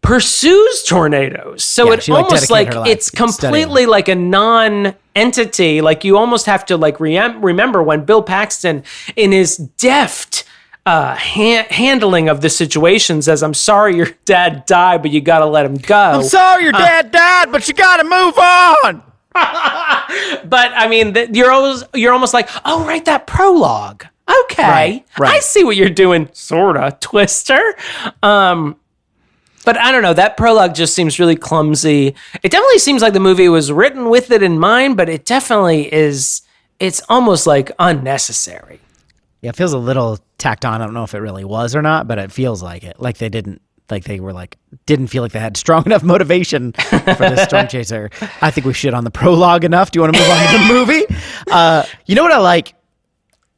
pursues tornadoes. So Yeah, it she, like, almost dedicated like it's to studying. completely like a non-entity. Like you almost have to like re- remember when Bill Paxton, in his deft uh, ha- handling of the situation, says, "I'm sorry your dad died, but you got to let him go." I'm sorry your dad died, but you got to move on. but I mean, th- you're always you're almost like, "Oh, right, that prologue. Okay, Right, right. I see what you're doing, sorta, Twister. Um, but I don't know. That prologue just seems really clumsy. It definitely seems like the movie was written with it in mind, but it definitely is. It's almost like unnecessary. Yeah, it feels a little tacked on. I don't know if it really was or not, but it feels like it. Like they didn't like they were like didn't feel like they had strong enough motivation for this storm chaser. I think we shit on the prologue enough. Do you want to move on to the movie? Uh, you know what I like?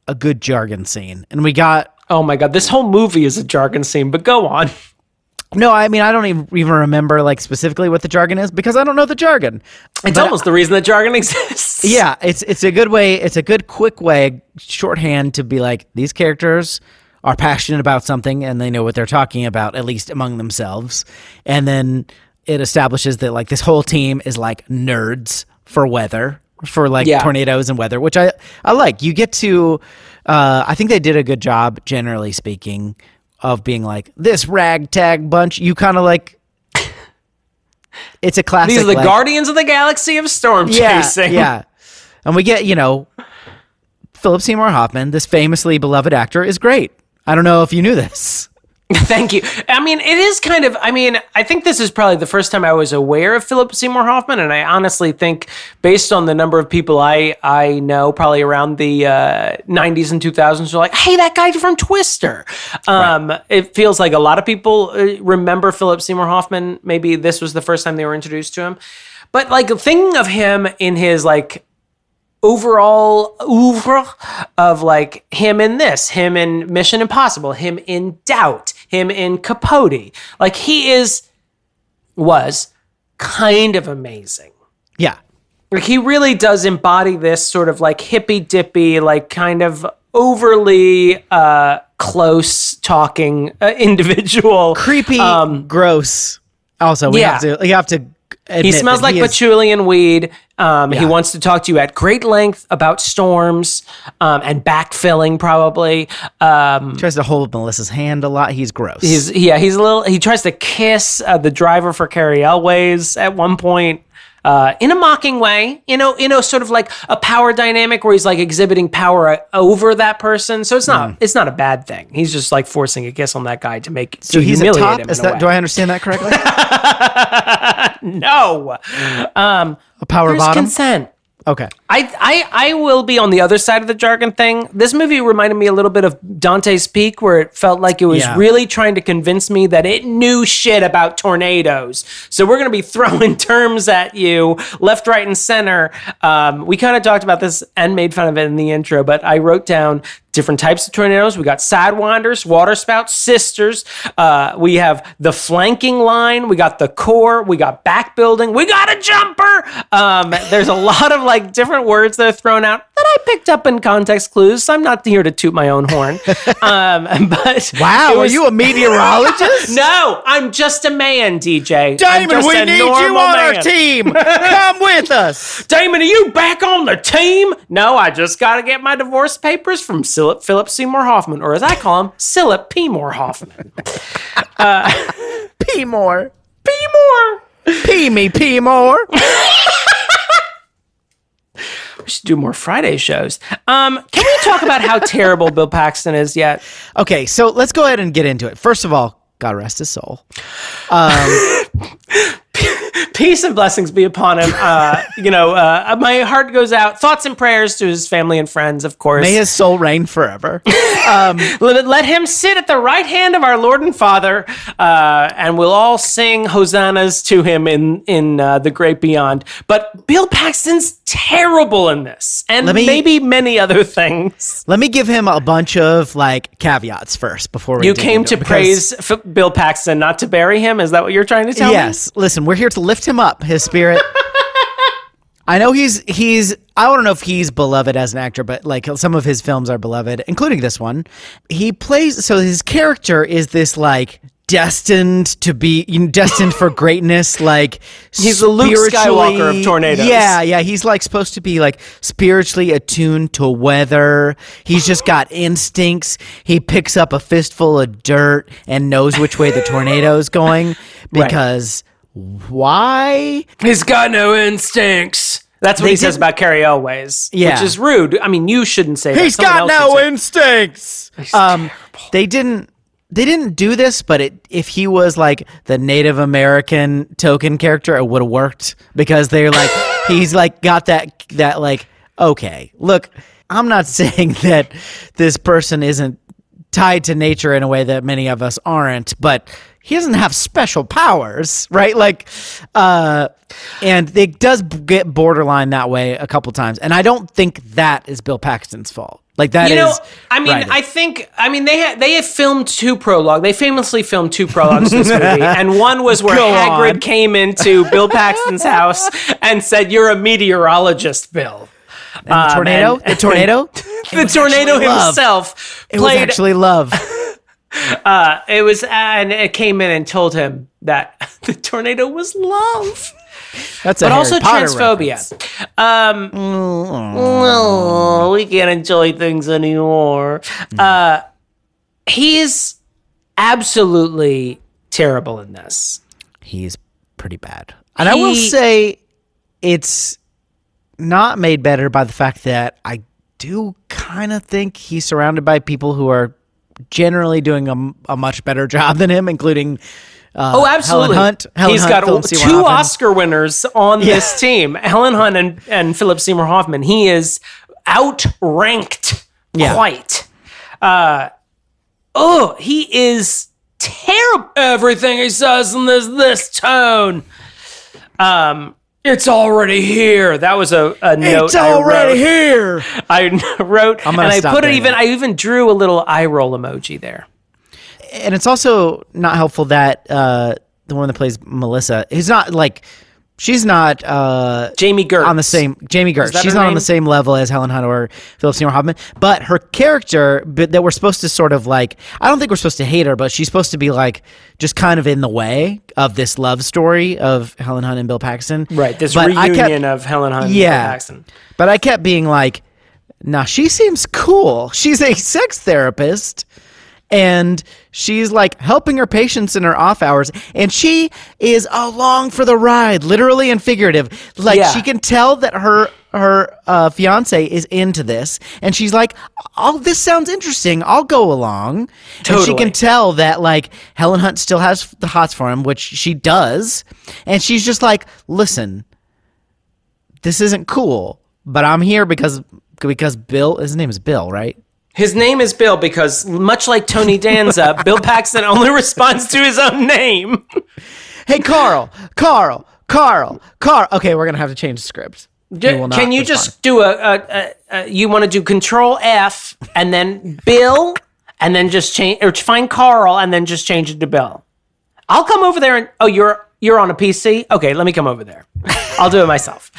A good jargon scene, and we got Oh my god, this whole movie is a jargon scene. But go on. No. I mean, I don't even even remember like specifically what the jargon is because I don't know the jargon. It's almost the reason that jargon exists. Yeah, it's it's a good way. It's a good quick way, shorthand to be like these characters are passionate about something and they know what they're talking about at least among themselves, and then it establishes that like this whole team is like nerds for weather for like Yeah. tornadoes and weather, which I I like. You get to, uh, I think they did a good job generally speaking of being like this ragtag bunch. You kind of like. It's a classic. These are the like- guardians of the galaxy of storm yeah, chasing. Yeah. And we get, you know, Philip Seymour Hoffman, this famously beloved actor, is great. I don't know if you knew this. Thank you. I mean, it is kind of. I mean, I think this is probably the first time I was aware of Philip Seymour Hoffman, and I honestly think, based on the number of people I I know, probably around the uh, '90s and 2000s, are like, "Hey, that guy from Twister." Um, right. It feels like a lot of people uh, remember Philip Seymour Hoffman. Maybe this was the first time they were introduced to him, but like thinking of him in his like overall oeuvre of like him in this, him in Mission Impossible, him in Doubt, him in Capote. Like he is, was kind of amazing. Yeah. Like he really does embody this sort of like hippy dippy, like kind of overly uh, close talking uh, individual. Creepy, um, gross. Also, we yeah. have to, you have to he smells like he patchouli and weed. Um, yeah. He wants to talk to you at great length about storms um, and backfilling, probably. Um, tries to hold Melissa's hand a lot. He's gross. He's yeah. He's a little. He tries to kiss uh, the driver for Cary Elwes at one point uh, in a mocking way, you know, in a sort of like a power dynamic where he's like exhibiting power over that person. So it's not mm. it's not a bad thing. He's just like forcing a kiss on that guy to make so to he's humiliate a top? him. Is that, do I understand that correctly? no, um, a power bottom consent. Okay. I, I I will be on the other side of the jargon thing. This movie reminded me a little bit of Dante's Peak, where it felt like it was yeah. really trying to convince me that it knew shit about tornadoes. So we're gonna be throwing terms at you left, right, and center. Um, we kind of talked about this and made fun of it in the intro, but I wrote down different types of tornadoes. We got sidewinders, waterspouts, sisters. Uh, we have the flanking line. We got the core. We got back building. We got a jumper. Um, there's a lot of like different words that are thrown out that picked up in context clues. So I'm not here to toot my own horn. Um, but wow, was, are you a meteorologist? no, I'm just a man, DJ. Damon, we need you on man. our team. Come with us. Damon, are you back on the team? No, I just got to get my divorce papers from Philip, Philip Seymour Hoffman, or as I call him, Philip P. Moore Hoffman. Uh, P. Moore. P. Moore. P. me, P. Moore. Should do more Friday shows. Um, can we talk about how terrible Bill Paxton is yet? Okay, so let's go ahead and get into it. First of all, God rest his soul. Um, peace and blessings be upon him. Uh, you know, uh, my heart goes out. Thoughts and prayers to his family and friends, of course. May his soul reign forever. Um, let, let, him sit at the right hand of our Lord and Father, uh, and we'll all sing hosannas to him in in uh, the great beyond. But Bill Paxton's terrible in this, and me, maybe many other things. Let me give him a bunch of like caveats first before we. You came to praise Bill Paxton, not to bury him. Is that what you're trying to tell yes. me? Yes. Listen, we're here to lift him up, his spirit. I know he's he's I don't know if he's beloved as an actor, but like some of his films are beloved, including this one. He plays so his character is this like destined to be destined for greatness like he's the Luke Skywalker of tornadoes. Yeah, yeah, he's like supposed to be like spiritually attuned to weather. He's just got instincts. He picks up a fistful of dirt and knows which way the tornado is going because right why? He's got no instincts. That's what they he says about Cary Elwes, yeah. which is rude. I mean, you shouldn't say that. He's got no instincts. Um, they didn't. They didn't do this, but it, if he was like the Native American token character, it would have worked because they're like he's like got that that like okay. Look, I'm not saying that this person isn't tied to nature in a way that many of us aren't, but he doesn't have special powers, right? Like, uh, and it does get borderline that way a couple times. And I don't think that is Bill Paxton's fault. Like that you know, I mean, right. I think. I mean, they ha- they have filmed two prologue. They famously filmed two prologues to this movie, and one was where Go Hagrid on. came into Bill Paxton's house and said, "You're a meteorologist, Bill." And the um, tornado, and, the tornado, the tornado himself. It was actually love. Uh, it was, and it came in and told him that the tornado was love. That's it, but also Potter transphobia. Um, oh, we can't enjoy things anymore. Mm. Uh, he's absolutely terrible in this. He's pretty bad, and he, I will say it's not made better by the fact that I do kind of think he's surrounded by people who are generally doing a, a much better job than him, including. Uh, Oh, absolutely. Helen Hunt. Helen He's Hunt, got two. Oscar winners on this team. Helen Hunt and, and Philip Seymour Hoffman. He is outranked Yeah. quite. Uh, oh, he is terrible. Everything he says in this this tone. Um, it's already here. That was a, a note. It's I already wrote. here. I wrote, I'm and I put it even. that. I even drew a little eye roll emoji there. and it's also not helpful that uh, the one that plays Melissa is not like she's not uh, Jami Gertz on the same Jami Gertz. She's not on the same level as Helen Hunt or Philip Seymour Hoffman, but her character but that we're supposed to sort of like I don't think we're supposed to hate her, but she's supposed to be like just kind of in the way of this love story of Helen Hunt and Bill Paxton. Right. This But reunion kept- of Helen Hunt Yeah. and Paxton. But I kept being like, nah, she seems cool. She's a sex therapist. And she's like helping her patients in her off hours. And she is along for the ride, literally and figurative. Like Yeah. she can tell that her her uh, fiance is into this. And she's like, oh, this sounds interesting. I'll go along. totally. And she can tell that like Helen Hunt still has the hots for him, which she does. And she's just like, listen, this isn't cool, but I'm here because because Bill, his name is Bill, right? His name is Bill because, much like Tony Danza, Bill Paxton only responds to his own name. Hey, Carl, Carl, Carl, Carl. Okay, we're gonna have to change the script. Not Can you respond. just do a, a, a, a you want to do Control F and then Bill and then just change or find Carl and then just change it to Bill? I'll come over there and oh you're you're on a PC. Okay, let me come over there. I'll do it myself.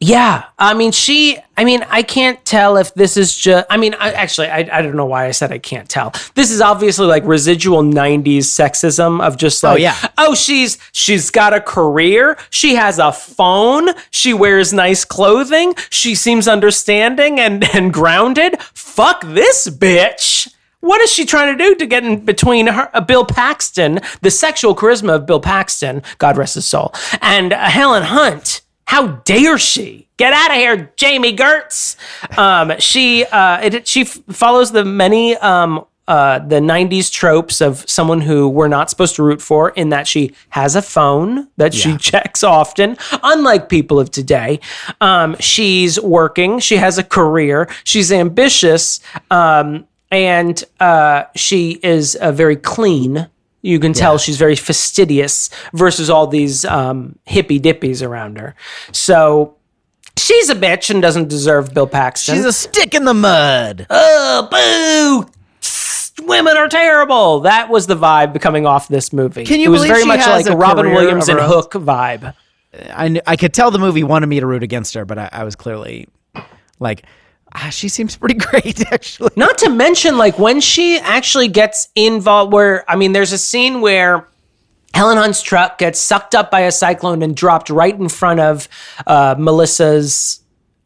Yeah, I mean she. I mean I can't tell if this is just. I mean I actually I, I don't know why I said I can't tell. This is obviously like residual '90s sexism of just oh, like oh, yeah. oh she's she's got a career she has a phone she wears nice clothing she seems understanding and and grounded fuck this bitch what is she trying to do to get in between her, uh, Bill Paxton, the sexual charisma of Bill Paxton, God rest his soul, and uh, Helen Hunt? How dare she? Get out of here, Jami Gertz. Um, she uh, it, she f- follows the many um, uh, the 90s tropes of someone who we're not supposed to root for in that she has a phone that she checks often, unlike people of today. Um, she's working, she has a career, she's ambitious, um, and uh, she is uh, very clean. You can tell she's very fastidious versus all these um, hippy dippies around her. So she's a bitch and doesn't deserve Bill Paxton. She's a stick in the mud. oh, boo! Women are terrible. That was the vibe coming off this movie. Can you it was believe very she much has like a a Robin Williams and? Hook vibe. I kn- I could tell the movie wanted me to root against her, but I, I was clearly like, ah, she seems pretty great actually. Not to mention, like when she actually gets involved, where I mean, there's a scene where Helen Hunt's truck gets sucked up by a cyclone and dropped right in front of uh, Melissa's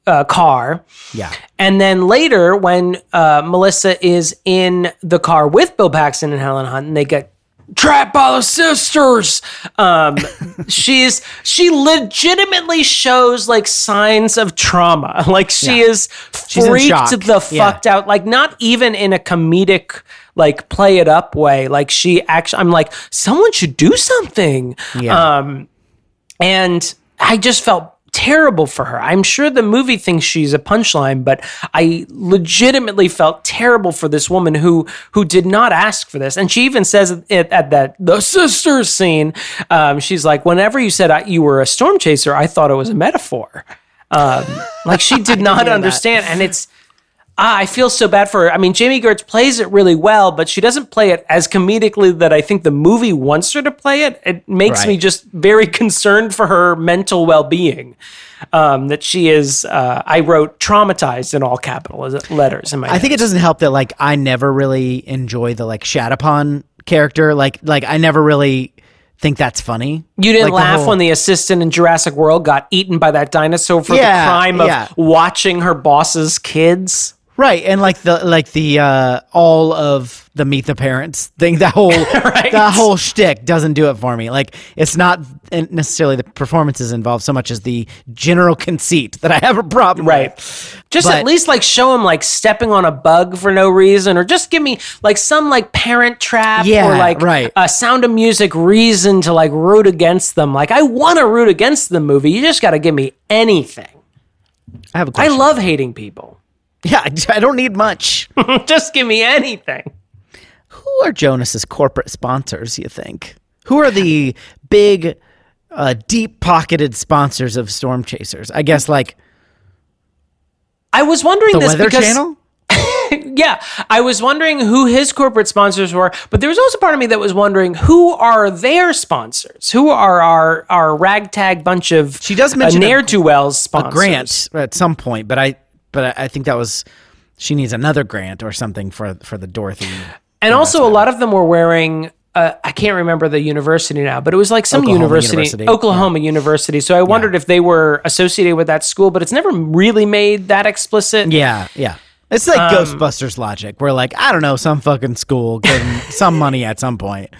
uh, car. Yeah. And then later, when uh, Melissa is in the car with Bill Paxton and Helen Hunt, and they get trapped by the sisters, um, she's she legitimately shows like signs of trauma. Like she Yeah. is freaked the Yeah. fucked out. Like not even in a comedic. Like play it up way, like she actually, I'm like, someone should do something. Yeah. Um, and I just felt terrible for her. I'm sure the movie thinks she's a punchline, but I legitimately felt terrible for this woman who who did not ask for this. And she even says it at that the sisters scene. Um, she's like, whenever you said I, you were a storm chaser, I thought it was a metaphor. Um, like she did not hear that. understand, and it's. Ah, I feel so bad for her. I mean, Jami Gertz plays it really well, but she doesn't play it as comedically that I think the movie wants her to play it. It makes me just very concerned for her mental well being. Um, that she is, uh, I wrote traumatized in all capital letters in my. I think it doesn't help that like I never really enjoy the like Shatapon character. Like like I never really think that's funny. you didn't like the laugh whole- when the assistant in Jurassic World got eaten by that dinosaur for Yeah, the crime of yeah. watching her boss's kids. Right, and like the like the uh all of the meet the parents thing, that whole Right. that whole shtick doesn't do it for me. Like it's not necessarily the performances involved so much as the general conceit that I have a problem. Right. with. Just But- at least like show him like stepping on a bug for no reason, or just give me like some like parent trap Yeah, or like right. a sound of music reason to like root against them. Like I want to root against the movie. You just got to give me anything. I have a I question. love hating people. Yeah, I- don't need much. just give me anything. Who are Jonas's corporate sponsors? You think? Who are the big, uh, deep-pocketed sponsors of Storm Chasers? I guess like I was wondering the this Weather because Channel. yeah, I was wondering who his corporate sponsors were, but there was also part of me that was wondering who are their sponsors? Who are our our ragtag bunch of She does mention a- ne'er do wells sponsors? grant at some point, but I but I I think that was she needs another grant or something for for the Dorothy. And also, a lot of them were wearing. Uh, I can't remember the university now, but it was like some Oklahoma university, University, Oklahoma University. So I wondered if they were associated with that school, but it's never really made that explicit. Yeah, yeah. It's like Ghostbusters logic. Where like I don't know, some fucking school gave him some money at some point,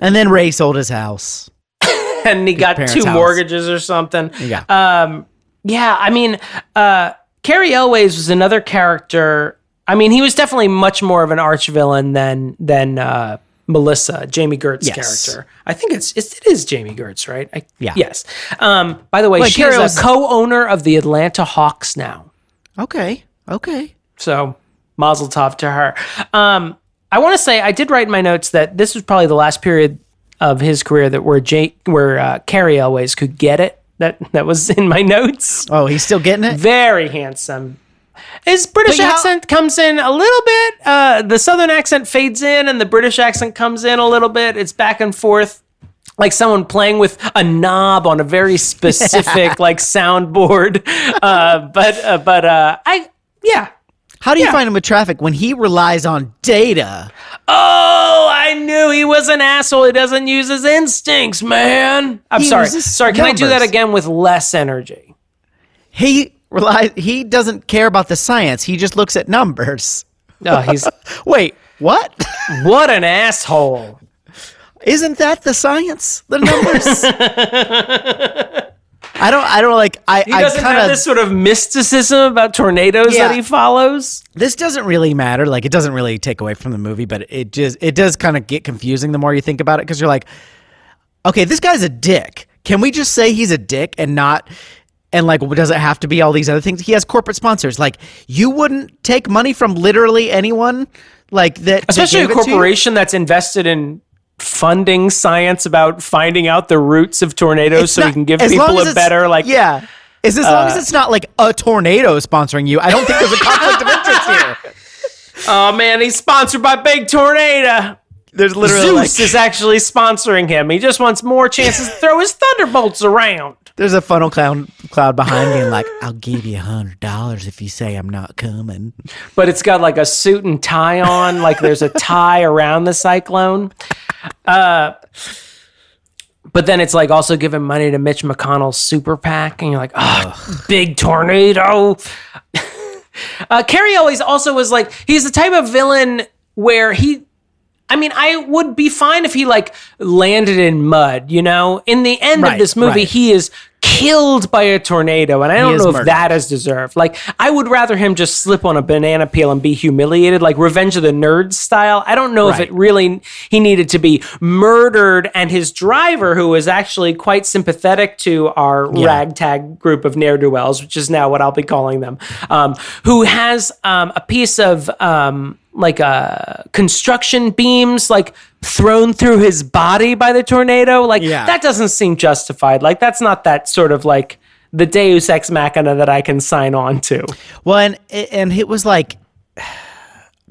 and then Ray sold his house. And he got two house. mortgages or something. Yeah, Um, yeah, I mean, uh, Cary Elwes was another character. I mean, he was definitely much more of an arch villain than than uh, Melissa, Jami Gertz Yes. character. I think it's, it's it is Jami Gertz, right? I, Yeah. Yes. Um, by the way, Wait, she Carrie is was- a co-owner of the Atlanta Hawks now. okay, okay. So mazel tov to her. Um, I want to say I did write in my notes that this was probably the last period of his career that where Jay, where uh, Cary Elwes could get it. That that was in my notes. Oh, he's still getting it. Very handsome. His British But how- accent comes in a little bit. Uh, the Southern accent fades in, and the British accent comes in a little bit. It's back and forth, like someone playing with a knob on a very specific like soundboard. Uh, but uh, but uh, I yeah. How do you Yeah. find him with traffic when he relies on data? Oh, I knew he was an asshole. He doesn't use his instincts, man. I'm He sorry. Sorry. Can I do that again with less energy? He relies. He doesn't care about the science. He just looks at numbers. Oh, he's Wait, what? what an asshole. Isn't that the science? The numbers. I don't. I don't like. I. He I doesn't kind have this sort of mysticism about tornadoes Yeah. that he follows. This doesn't really matter. Like, it doesn't really take away from the movie, but it just it does kind of get confusing the more you think about it because you're like, okay, this guy's a dick. Can we just say he's a dick and not? And like, does it have to be all these other things? He has corporate sponsors. Like, you wouldn't take money from literally anyone, like that. that Especially a gave it to you? corporation that's invested in funding science about finding out the roots of tornadoes It's so we can give as people a better like uh, yeah. Is as long as it's not like a tornado sponsoring you? I don't think there's a conflict of interest here. oh man he's sponsored by big tornado There's literally zeus like, is actually sponsoring him he just wants more chances to throw his thunderbolts around there's a funnel cloud cloud behind me, and like, I'll give you a hundred dollars if you say I'm not coming. but it's got like a suit and tie on like there's a tie around the cyclone uh but then it's like also giving money to Mitch McConnell's super PAC, and you're like, oh, big tornado. uh, Cary Elwes also was like, he's the type of villain where he, I mean, I would be fine if he like landed in mud, you know? In the end of this movie, right. he is killed by a tornado, and I don't know if that is deserved. Like, I would rather him just slip on a banana peel and be humiliated, like Revenge of the Nerds style. I don't know if it really he needed to be murdered, and his driver, who was actually quite sympathetic to our ragtag group of ne'er do wells, which is now what I'll be calling them, um, who has um, a piece of um, like uh, construction beams like thrown through his body by the tornado. Like Yeah. that doesn't seem justified. Like that's not that sort of like the Deus ex machina that I can sign on to. Well, and and it was like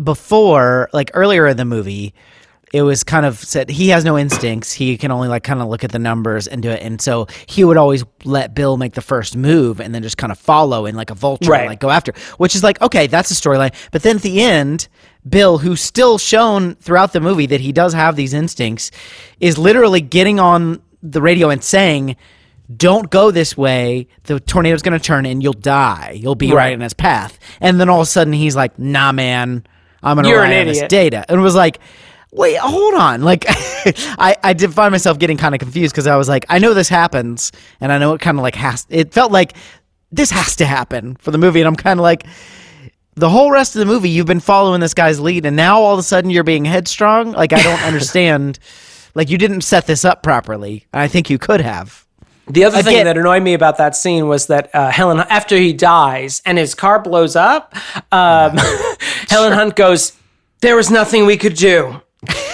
before, like earlier in the movie, it was kind of said he has no instincts. He can only like kind of look at the numbers and do it. And so he would always let Bill make the first move and then just kind of follow in like a vulture, Right. and, like go after. Which is like okay, that's a storyline. But then at the end, Bill, who's still shown throughout the movie that he does have these instincts, is literally getting on the radio and saying don't go this way. The tornado's going to turn and you'll die. You'll be right. Right. in its path. And then all of a sudden he's like, nah, man, I'm going to an on this data. And it was like, wait, hold on. Like, I, I did find myself getting kind of confused because I was like, I know this happens and I know it kind of like has, it felt like this has to happen for the movie. And I'm kind of like, the whole rest of the movie, you've been following this guy's lead, and now all of a sudden you're being headstrong. Like I don't understand. Like you didn't set this up properly. I think you could have. The other thing that annoyed me about that scene was that uh, Helen, after he dies and his car blows up, um, Helen Hunt goes, "There was nothing we could do,"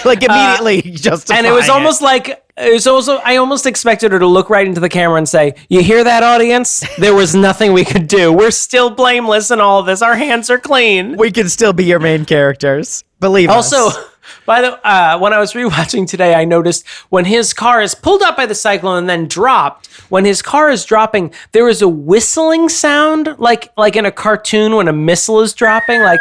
Like immediately, just Uh, and it was almost like it was also. I almost expected her to look right into the camera and say, "You hear that, audience? There was nothing we could do. We're still blameless in all of this. Our hands are clean." we can still be your main characters. Believe Also, us. Also, by the uh, when I was rewatching today, I noticed when his car is pulled up by the cyclone and then dropped. When his car is dropping, there is a whistling sound, like like in a cartoon when a missile is dropping. Like,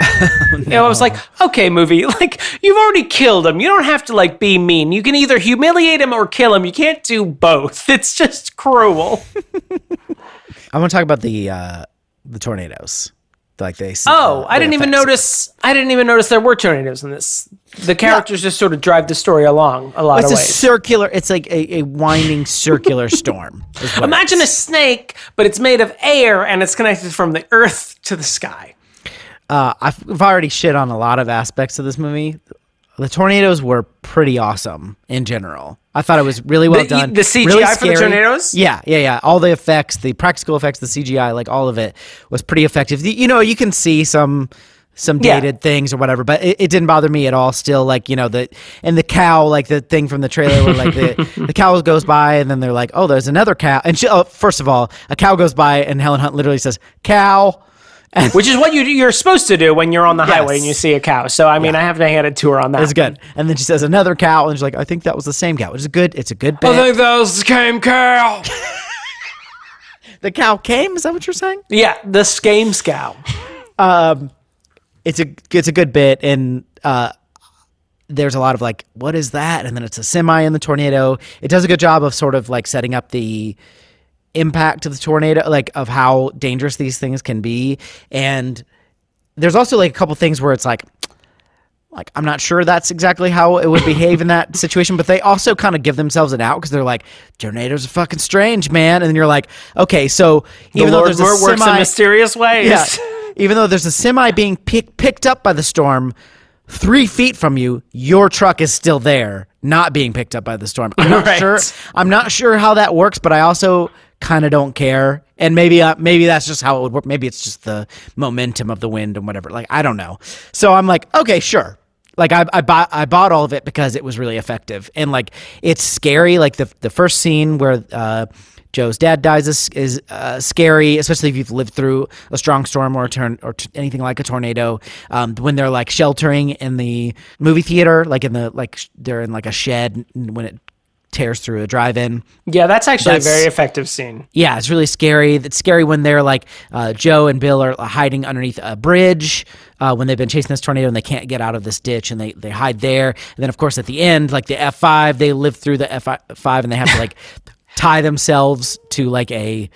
you know, I was like, okay, movie, like you've already killed him. You don't have to like be mean. You can either humiliate him or kill him. You can't do both. It's just cruel. I want to talk about the uh, the tornadoes. Like they. Oh, uh, I didn't even notice. I didn't even notice there were tornadoes in this. The characters just sort of drive the story along a lot It's of a ways. circular. It's like a, a winding circular storm. is what it Imagine a snake, but it's made of air and it's connected from the earth to the sky. Uh, I've, already shit on a lot of aspects of this movie. The tornadoes were pretty awesome in general. I thought it was really well The- done. the CGI really for the tornadoes? Yeah, yeah, yeah. All the effects, the practical effects, the CGI, like all of it was pretty effective. The- you know, you can see some some Yeah. dated things or whatever, but it, it didn't bother me at all. Still, like you know the and the cow, like the thing from the trailer where like the the cow goes by and then they're like, oh, there's another cow. And she, oh, first of all, a cow goes by and Helen Hunt literally says, "Cow." Which is what you, you're supposed to do when you're on the highway and you see a cow. So, I mean, I have to hand it to her on that. It's good. And then she says another cow, and she's like, I think that was the same cow. Which is good. It's a good bit. I think that was the same cow. the cow came. Is that what you're saying? yeah, the scame cow. It's a it's a good bit, and uh, there's a lot of like, what is that? And then it's a semi in the tornado. It does a good job of sort of like setting up the impact of the tornado, like of how dangerous these things can be. And there's also like a couple things where it's like, like I'm not sure that's exactly how it would behave in that situation, but they also kind of give themselves an out because they're like, tornadoes are fucking strange, man. And then you're like, okay, so The even though Lord there's a works in semi, mysterious ways. yeah, even though there's a semi being pick, picked up by the storm three feet from you, your truck is still there, not being picked up by the storm. I'm not Right. sure. I'm not sure how that works, but I also kind of don't care. And maybe uh, maybe that's just how it would work. Maybe it's just the momentum of the wind and whatever. Like I don't know. So I'm like, okay, sure. Like I, I bought I bought all of it because it was really effective and like it's scary. Like the the first scene where uh, Joe's dad dies is, is uh, scary, especially if you've lived through a strong storm or a turn or t- anything like a tornado. Um, when they're like sheltering in the movie theater, like in the like sh- they're in like a shed when it tears through a drive-in. Yeah, that's actually That's- a very effective scene. Yeah, it's really scary. It's scary when they're like uh, Joe and Bill are hiding underneath a bridge uh, when they've been chasing this tornado and they can't get out of this ditch and they, they hide there. And then of course at the end, like the F five, they live through the F five and they have to like tie themselves to like a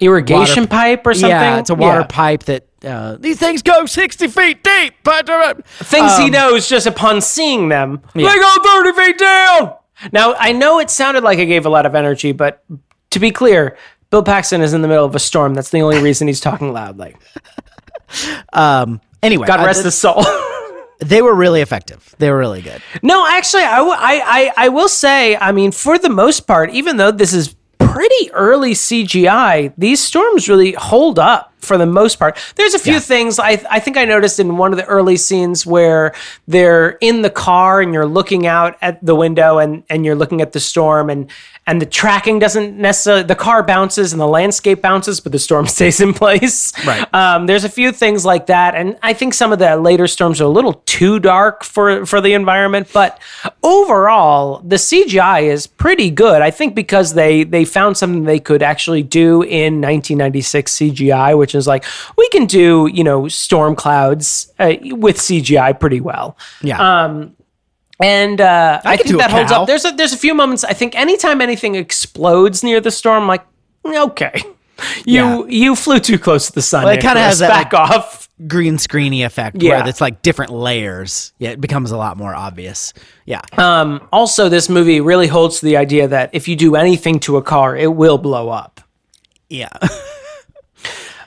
Irrigation Water- pipe or something? yeah, it's a water Yeah. pipe that uh, these things go sixty feet deep. But uh, Things he um, knows just upon seeing them. Yeah. They go 30 feet down. Now, I know it sounded like I gave a lot of energy, but to be clear, Bill Paxton is in the middle of a storm. That's the only reason he's talking loudly. um, anyway, God rest his soul. they were really effective. They were really good. No, actually, I, w- I, I, I will say, I mean, for the most part, even though this is pretty early CGI, these storms really hold up for the most part. There's a few Yeah. things I, I think I noticed in one of the early scenes where they're in the car and you're looking out at the window and, and you're looking at the storm and and the tracking doesn't necessarily the car bounces and the landscape bounces, but the storm stays in place. Right. Um, there's a few things like that, and I think some of the later storms are a little too dark for for the environment. But overall, the CGI is pretty good. I think because they they found something they could actually do in 1996 CGI, which is like we can do you know storm clouds uh, with CGI pretty well. Yeah. And uh, I, could think that holds cow. up. There's a, there's a few moments. I think anytime anything explodes near the storm, I'm like, okay, you Yeah. you flew too close to the sun. Well, it kinda Nicholas. has that, back like- off. Green screeny effect Yeah. where it's like different layers. Yeah, it becomes a lot more obvious. Yeah. Um, also, this movie really holds to the idea that if you do anything to a car, it will blow up. yeah.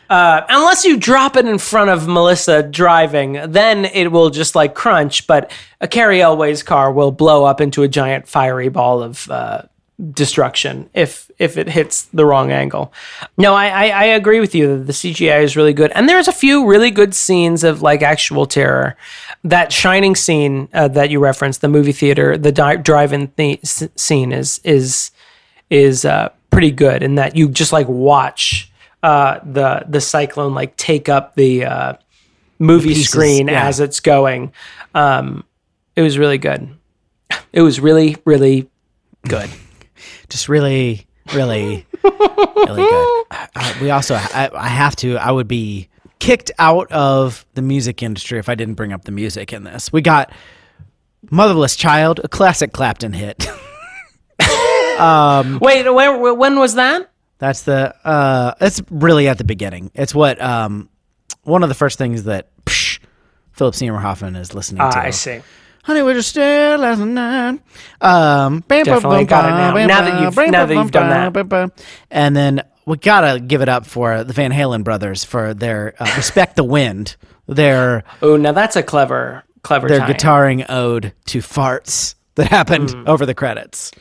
Uh, unless you drop it in front of Melissa driving, then it will just like crunch. But a Cary Elwes' car will blow up into a giant fiery ball of uh, destruction if if it hits the wrong angle. No, I, I I agree with you that the CGI is really good, and there's a few really good scenes of like actual terror. That shining scene uh, that you referenced, the movie theater, the di- drive-in th- scene is is is uh, pretty good in that you just like watch uh, the the cyclone like take up the uh, movie pieces, screen yeah. as it's going. Um, it was really good. It was really really good. just really, really, really good. Uh, we also, I, I have to, I would be kicked out of the music industry if I didn't bring up the music in this. We got Motherless Child, a classic Clapton hit. Wait, where, when was that? That's the, uh, it's really at the beginning. It's what, um, one of the first things that psh, Philip Seymour Hoffman is listening Ah, to. I see. Honey, we're just still last night. Um, Definitely got it now. Now that you've- now that you've done that. And then we gotta give it up for the Van Halen brothers for their uh, "Respect the Wind," their Oh, now that's a clever clever their tie-in. guitaring ode to farts that happened Hmm. over the credits.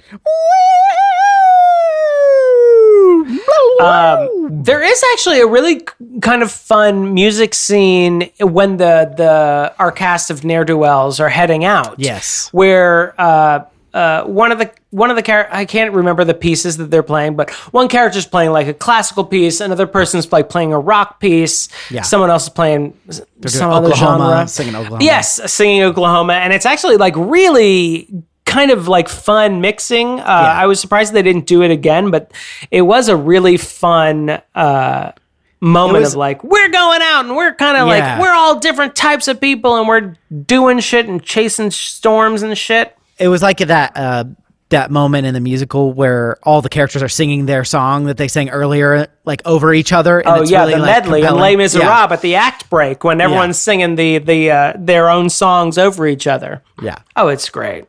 Um, there is actually a really kind of fun music scene when the the our cast of ne'er do wells are heading out. Yes. where uh, uh, one of the one of the char- I can't remember the pieces that they're playing, but one character's playing like a classical piece, another person's like playing a rock piece. Yeah. someone else is playing s- some other Oklahoma, genre. singing Oklahoma. Yes, singing Oklahoma, and it's actually like really kind of like fun mixing. Uh, I was surprised they didn't do it again, but it was a really fun uh, moment was- of like we're going out and we're kind of Yeah. like we're all different types of people and we're doing shit and chasing storms and shit. It was like that uh, that moment in the musical where all the characters are singing their song that they sang earlier, like over each other. And Oh it's yeah, really, the like, medley and. Les Miserables Yeah. at the act break when everyone's singing the the uh, their own songs over each other. Yeah. Oh, it's great.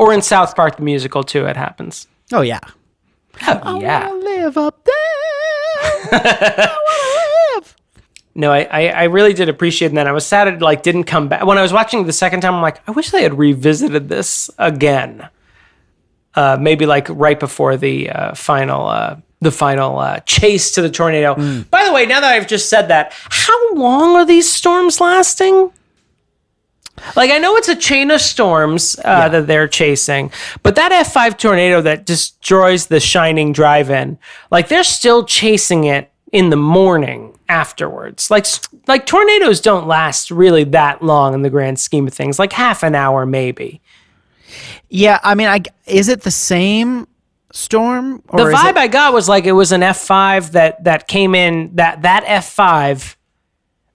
Or in South Park the musical too, it happens. Oh yeah. Oh yeah. I live up there. I wanna live. No, I, I, I really did appreciate that. I was sad it like didn't come back. When I was watching the second time, I'm like, I wish they had revisited this again. Uh, maybe like right before the uh, final uh, the final uh, chase to the tornado. By the way, now that I've just said that, how long are these storms lasting? Like I know it's a chain of storms uh, that they're chasing, but that F5 tornado that destroys the Shining Drive-In, like they're still chasing it in the morning afterwards. Like like tornadoes don't last really that long in the grand scheme of things, like half an hour maybe. Yeah, I mean, I is it the same storm? Or The vibe it- I got was like it was an F5 that that came in that that F5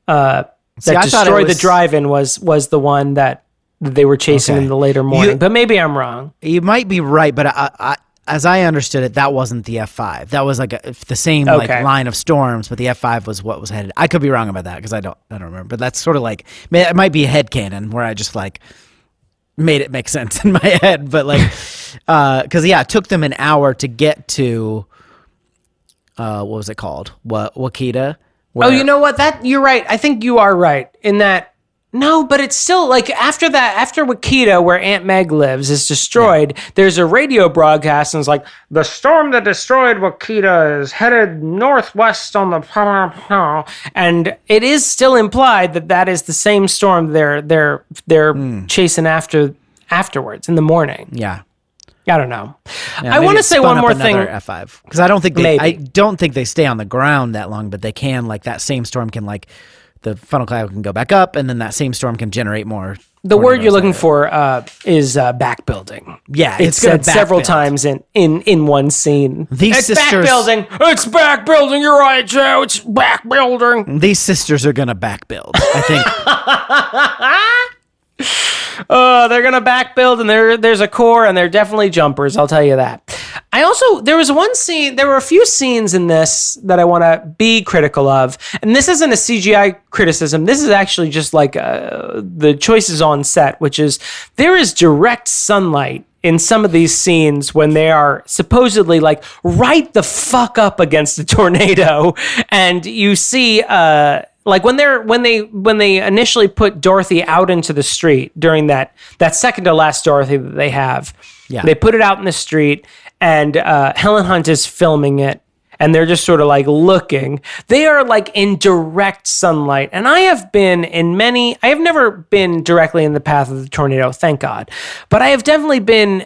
uh, See, that I thought destroyed was- the drive-in was was the one that they were chasing Okay. in the later morning. You- but maybe I'm wrong. you might be right, but I, I, as I understood it, that wasn't the F five. That was like a, the same like line of storms, but the F five was what was headed. I could be wrong about that because I don't I don't remember. But that's sort of like it might be a head canon where I just like made it make sense in my head. But like, because yeah, it took them an hour to get to uh, what was it called? What Wakita? Oh, you know what? That you're right. I think you are right in that. No, but it's still like after that, after Wakita, where Aunt Meg lives, is destroyed. There's a radio broadcast, and it's like the storm that destroyed Wakita is headed northwest on the. And it is still implied that that is the same storm they're they're they're Hmm. chasing after afterwards in the morning. yeah. I don't know. Yeah, I want to say one more thing. F5 because I don't think they Maybe. I don't think they stay on the ground that long, but they can like that same storm can like the funnel cloud can go back up, and then that same storm can generate more. The word you're looking for uh, is uh, back building. Yeah, it's, said several backbuild. times in in in one scene. These it's sisters- back building. It's back building. You're right, Joe. It's back building. These sisters are gonna back build. I think Oh, they're gonna back build, and there there's a core, and they're definitely jumpers. I'll tell you that. I also there was one scene. There were a few scenes in this that I want to be critical of, and this isn't a CGI criticism. This is actually just like uh, the choices on set, which is there is direct sunlight in some of these scenes when they are supposedly like right the fuck up against a tornado, and you see. uh like when they're when they when they initially put Dorothy out into the street during that that second to last Dorothy that they have, Yeah. they put it out in the street, and uh, Helen Hunt is filming it, and they're just sort of like looking. They are like in direct sunlight, and I have been in many. I have never been directly in the path of the tornado, thank God, but I have definitely been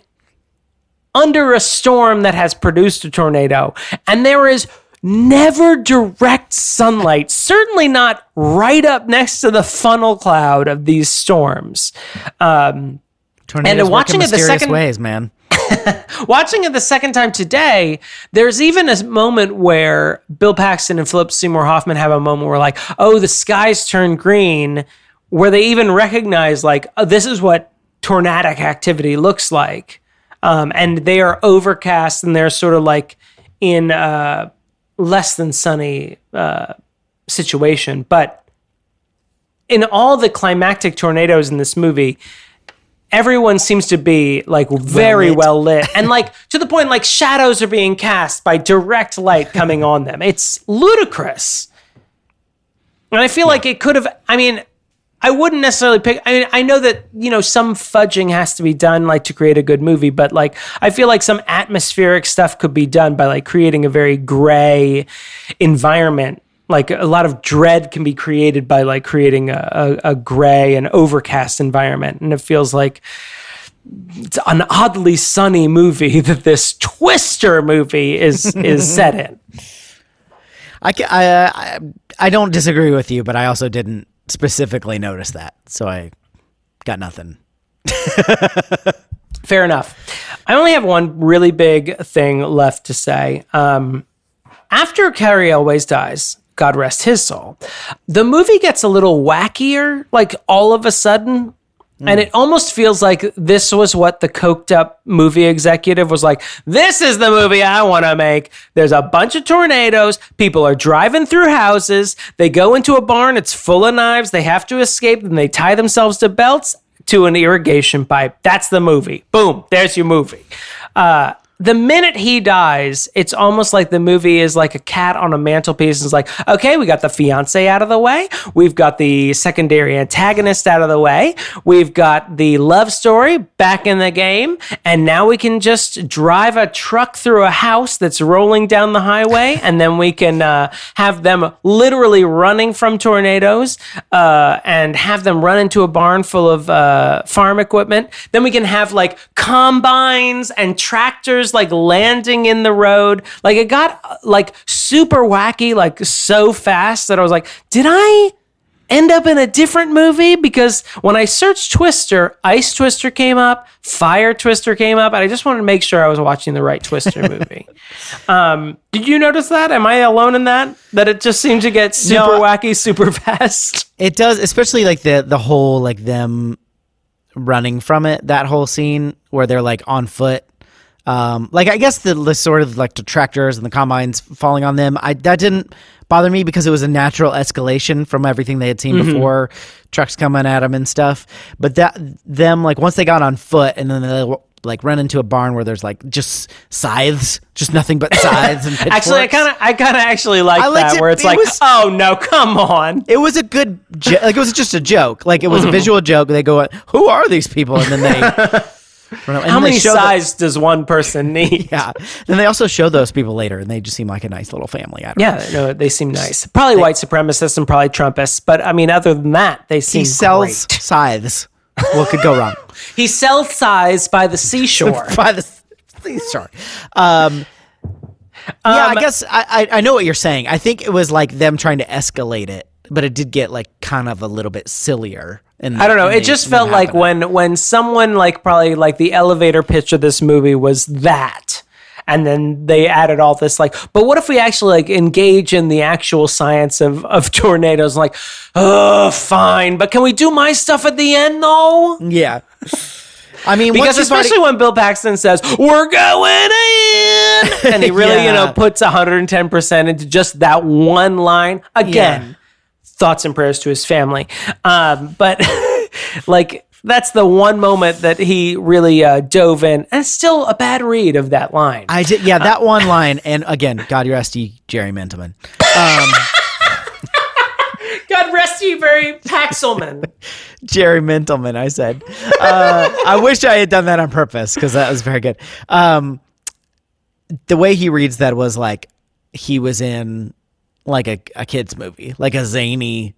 under a storm that has produced a tornado, and there is never direct sunlight, certainly not right up next to the funnel cloud of these storms. Um, Tornadoes work watching in it the second- ways, man. watching it the second time today, there's even a moment where Bill Paxton and Philip Seymour Hoffman have a moment where, like, oh, the skies turn green, where they even recognize, like, oh, this is what tornadic activity looks like. Um, and they are overcast and they're sort of like in a less than sunny uh, situation. But in all the climactic tornadoes in this movie, everyone seems to be like very lit. well lit and like to the point like shadows are being cast by direct light coming on them it's ludicrous and i feel like it could have i mean i wouldn't necessarily pick i mean i know that you know some fudging has to be done like to create a good movie but like i feel like some atmospheric stuff could be done by like creating a very gray environment. Like a lot of dread can be created by like creating a, a, a gray and overcast environment and it feels like it's an oddly sunny movie that this twister movie is is set in. I, ca- I, uh, I I don't disagree with you, but I also didn't specifically notice that, so I got nothing. fair enough i only have one really big thing left to say um, after cary elwes dies god rest his soul the movie gets a little wackier like all of a sudden and it almost feels like this was what the coked up movie executive was like. This is the movie I want to make. There's a bunch of tornadoes. People are driving through houses. They go into a barn. It's full of knives. They have to escape. and they tie themselves to belts to an irrigation pipe. That's the movie. Boom. There's your movie. Uh, the minute he dies, it's almost like the movie is like a cat on a mantelpiece. It's like, okay, we got the fiance out of the way. We've got the secondary antagonist out of the way. We've got the love story back in the game. And now we can just drive a truck through a house that's rolling down the highway. And then we can uh, have them literally running from tornadoes uh, and have them run into a barn full of uh, farm equipment. Then we can have like combines and tractors like landing in the road. Like it got like super wacky, like so fast that I was like, did I end up in a different movie? Because when I searched Twister, Ice Twister came up, Fire Twister came up, and I just wanted to make sure I was watching the right Twister movie. um, did you notice that? Am I alone in that? That it just seemed to get super No. wacky, super fast. It does, especially like the the whole like them running from it. That whole scene where they're like on foot. Um, like I guess the, the sort of like the tractors and the combines falling on them. I that didn't bother me because it was a natural escalation from everything they had seen before, trucks coming at them and stuff. But that them like once they got on foot and then they like run into a barn where there's like just scythes, just nothing but scythes and. Actually, I kind of, I kind of actually like that, it. where it's It like, was- oh no, come on. it was a good jo- like it was just a joke like it was a visual joke they go who are these people and then they and How many the- size does one person need? yeah then they also show those people later and they just seem like a nice little family I don't know. Yeah, no, they seem nice. Probably white supremacists and probably Trumpists, but I mean, other than that, they seem he sells great. scythes what could go wrong He sells size by the seashore. by the sorry um yeah i guess I, I i know what you're saying i think it was like them trying to escalate it but it did get like kind of a little bit sillier and I don't know. It just felt like when when someone like probably like the elevator pitch of this movie was that. and then they added all this like, but what if we actually like engage in the actual science of of tornadoes? Like, oh, fine, but can we do my stuff at the end though? Yeah. I mean, Because especially when Bill Paxton says, "We're going in," and he really, you know, puts 110 percent into just that one line. Again, Yeah. Thoughts and prayers to his family. Um, but like that's the one moment that he really uh, dove in, and it's still a bad read of that line. I did, yeah, that one line, and again, God rest you, Jerry Mentleman. Um, God rest you, Barry Paxelman. Jerry Mentleman, I said. Uh, I wish I had done that on purpose because that was very good. Um, the way he reads that was like he was in like a, a kid's movie, like a zany.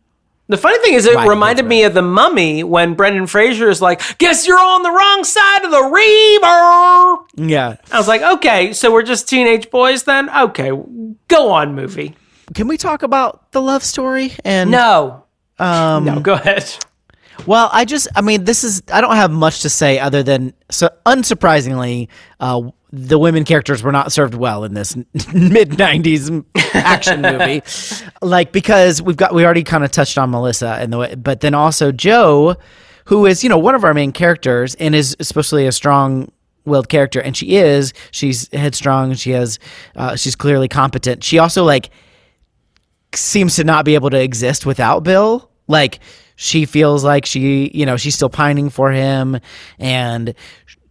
The funny thing is, it reminded me of the Mummy when Brendan Fraser is like, "Guess you're on the wrong side of the river." Yeah. I was like, okay, so we're just teenage boys then? Okay, go on, movie. Can we talk about the love story? And No. um, No, go ahead. Well, I just, I mean, this is, I don't have much to say other than, so unsurprisingly, uh, the women characters were not served well in this mid 90s action movie. Like, because we've got, we already kind of touched on Melissa and the way, but then also Joe, who is, you know, one of our main characters and is especially a strong willed character. And she is, she's headstrong. She has, uh, she's clearly competent. She also, like, seems to not be able to exist without Bill. Like she feels like she, you know, she's still pining for him and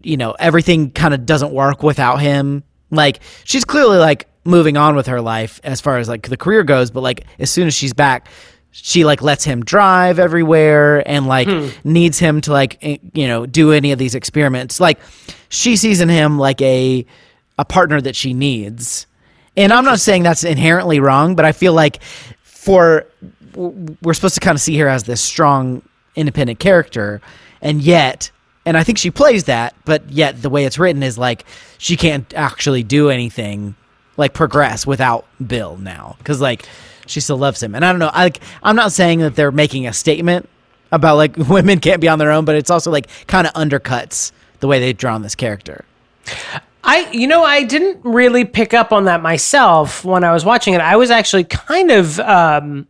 you know, everything kind of doesn't work without him. Like she's clearly like moving on with her life as far as like the career goes, but like as soon as she's back, she like lets him drive everywhere and like needs him to like eh, you know, do any of these experiments. Like she sees in him like a a partner that she needs. And I'm not saying that's inherently wrong, but I feel like for we're supposed to kind of see her as this strong, independent character, and yet, and I think she plays that, but yet the way it's written is like she can't actually do anything, like progress without Bill now, because like she still loves him, and I don't know, I, like I'm not saying that they're making a statement about like women can't be on their own, but it's also like kind of undercuts the way they've drawn this character. I, you know, I didn't really pick up on that myself when I was watching it. I was actually kind of um,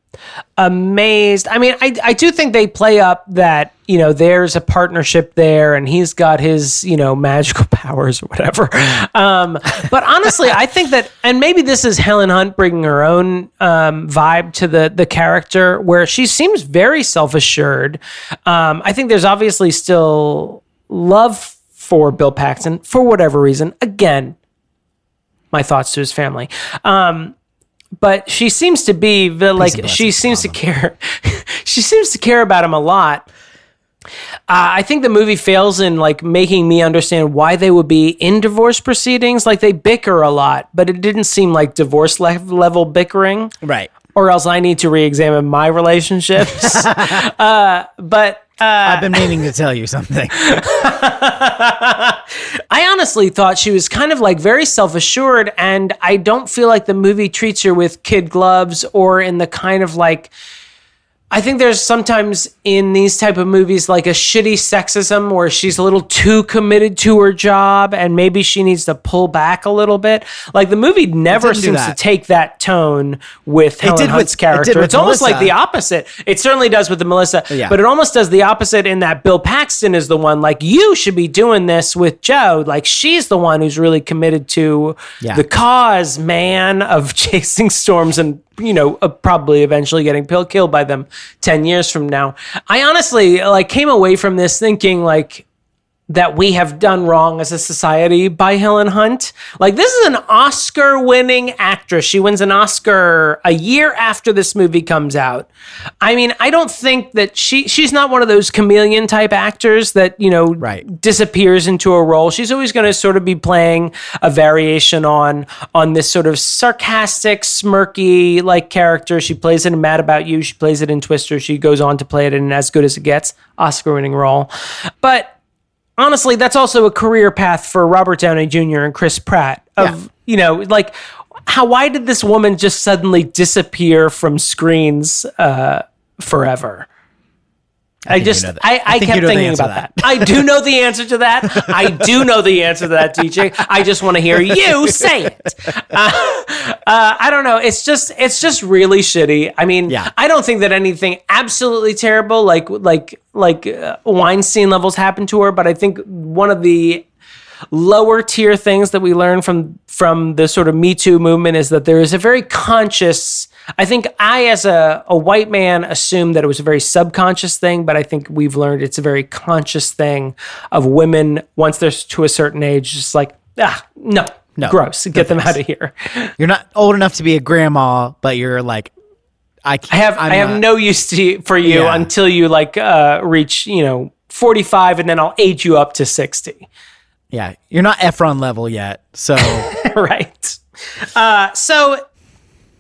amazed. I mean, I, I do think they play up that, you know, there's a partnership there and he's got his, you know, magical powers or whatever. Um, but honestly, I think that, and maybe this is Helen Hunt bringing her own um, vibe to the, the character where she seems very self assured. Um, I think there's obviously still love for Bill Paxton for whatever reason. Again, my thoughts to his family. Um, but she seems to be the, like she seems to care. she seems to care about him a lot. Uh, I think the movie fails in like making me understand why they would be in divorce proceedings. Like they bicker a lot, but it didn't seem like divorce le- level bickering Right. or else I need to re-examine my relationships. uh, but uh, I've been meaning to tell you something. I honestly thought she was kind of like very self assured, and I don't feel like the movie treats her with kid gloves or in the kind of like. I think there's sometimes in these type of movies like a shitty sexism where she's a little too committed to her job and maybe she needs to pull back a little bit. Like the movie never seems to take that tone with Helen did with- Hunt's it did character. with It's almost like the opposite. It certainly does with the Melissa, Yeah. but it almost does the opposite in that Bill Paxton is the one like you should be doing this with Joe. Like she's the one who's really committed to Yeah. the cause, man, of chasing storms and you know uh, probably eventually getting pill- killed by them 10 years from now. I honestly like came away from this thinking like that we have done wrong as a society by Helen Hunt. Like this is an Oscar-winning actress. She wins an Oscar a year after this movie comes out. I mean, I don't think that she she's not one of those chameleon type actors that, you know, Right. disappears into a role. She's always going to sort of be playing a variation on on this sort of sarcastic, smirky like character. She plays it in Mad About You. She plays it in Twister. She goes on to play it in As Good as It Gets, Oscar-winning role. But honestly, that's also a career path for Robert Downey Jr. and Chris Pratt. Of Yeah. you know, like how why did this woman just suddenly disappear from screens uh, forever? I, you just know. I, I I, you kept know thinking about that. that. I do know the answer to that. I do know the answer to that, DJ. I just want to hear you say it. Uh, uh, I don't know. It's just it's just really shitty. I mean, Yeah. I don't think that anything absolutely terrible like like like uh, Weinstein levels happened to her, but I think one of the lower tier things that we learn from from the sort of Me Too movement is that there is a very conscious. I think I, as a, a white man, assumed that it was a very subconscious thing, but I think we've learned it's a very conscious thing of women once they're to a certain age, just like ah no, No, gross, get them out of here. You're not old enough to be a grandma, but you're like, I can't. I have I'm I have no use to, for you Yeah. until you like uh, reach you know forty five, and then I'll age you up to sixty. Yeah, you're not Efron level yet. So right. Uh, so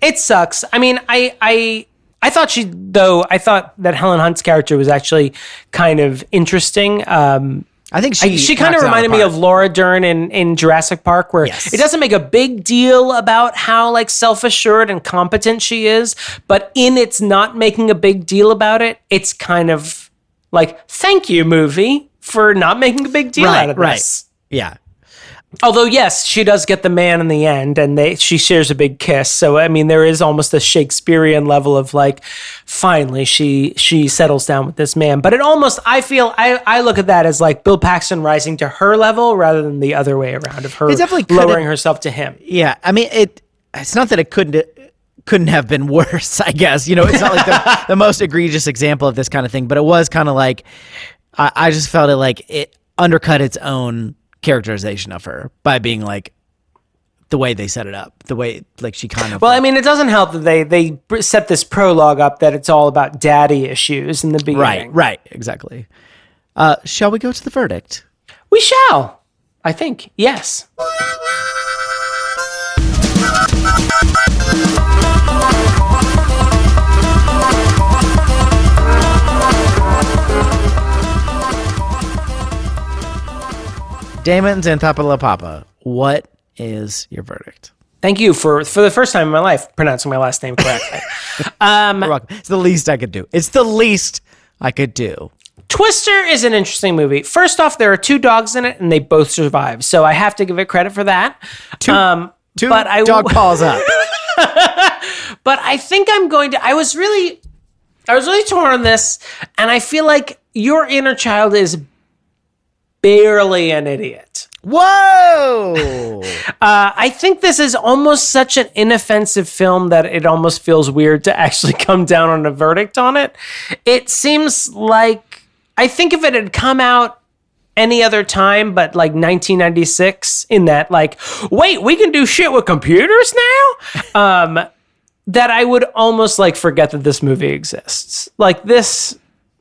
it sucks. I mean, I I I thought she though I thought that Helen Hunt's character was actually kind of interesting. Um, I think she I- she kind of knocks it out reminded me of Laura Dern in, in Jurassic Park, where Yes. it doesn't make a big deal about how like self assured and competent she is, but in its not making a big deal about it, it's kind of like thank you movie for not making a big deal right, out of right. this. Yeah, Although yes, she does get the man in the end, and they she shares a big kiss. So I mean, there is almost a Shakespearean level of like, finally she she settles down with this man. But it almost I feel I I look at that as like Bill Paxton rising to her level rather than the other way around of her It definitely lowering herself to him. yeah. I mean, it. It's not that it couldn't. Couldn't have been worse, I guess. You know, it's not like the, the most egregious example of this kind of thing, but it was kind of like I, I just felt it like it undercut its own characterization of her by being like the way they set it up, the way like she kind of Well, I mean, it doesn't help that they they set this prologue up that it's all about daddy issues in the beginning. right, right, exactly. Uh, shall we go to the verdict? We shall. I think yes. Damon Xanthopoulos Papa, what is your verdict? Thank you for for the first time in my life pronouncing my last name correctly. Welcome. It's the least I could do. It's the least I could do. Twister is an interesting movie. First off, there are two dogs in it, and they both survive, so I have to give it credit for that. Two, Um, two but I dog paws up. but I think I'm going to. I was really, I was really torn on this, and I feel like your inner child is barely an idiot. Whoa! Uh, I think this is almost such an inoffensive film that it almost feels weird to actually come down on a verdict on it. It seems like I think if it had come out any other time but like 1996 in that like wait we can do shit with computers now um that I would almost like forget that this movie exists like this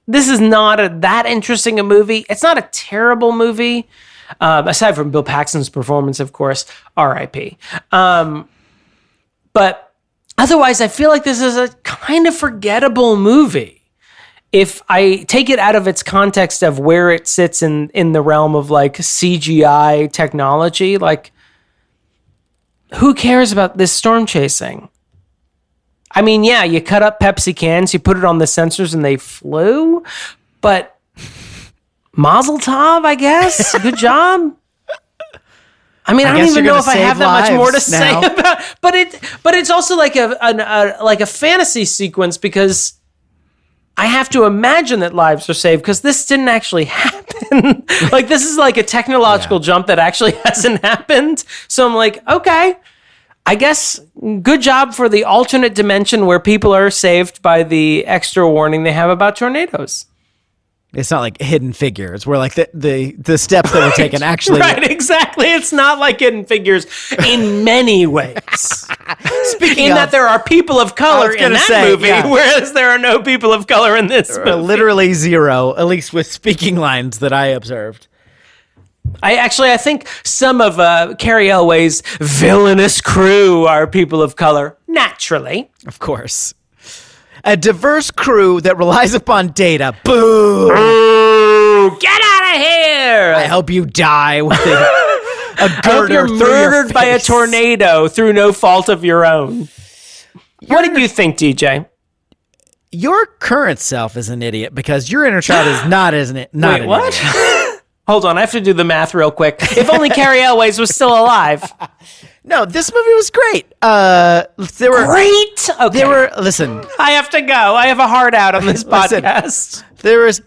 this is not a, that interesting a movie it's not a terrible movie um, aside from Bill Paxton's performance, of course, R.I.P. Um, but otherwise, I feel like this is a kind of forgettable movie. If I take it out of its context of where it sits in in the realm of like CGI technology, like who cares about this storm chasing? I mean, yeah, you cut up Pepsi cans, you put it on the sensors, and they flew, but Mazel tov, I guess. Good job. I mean, I, don't even know if I have that much more to say now. about. But it, but it's also like a, an, a like a fantasy sequence because I have to imagine that lives are saved because this didn't actually happen. like this is like a technological jump that actually hasn't happened. So I'm like, okay, I guess good job for the alternate dimension where people are saved by the extra warning they have about tornadoes. it's not like hidden figures where like the the, the steps that were taken actually. Right, exactly. It's not like Hidden Figures in many ways. Speaking in of, that there are people of color in that say, movie, yeah. whereas there are no people of color in this uh, movie. literally zero, at least with speaking lines that I observed. I actually, I think some of uh, Cary Elwes' villainous crew are people of color, naturally. Of course. A diverse crew that relies upon data. Boo! Ooh, get out of here! I hope you die with a, hope girder you're through your murdered by a tornado through no fault of your own. What did you think, DJ? your current self is an idiot because your inner child is not, isn't it? Not Wait, an what? Hold on, I have to do the math real quick. If only Cary Elwes was still alive. No, this movie was great. Uh, there were Great. Okay. there were listen. I have to go. I have a heart out on this Listen. podcast. there was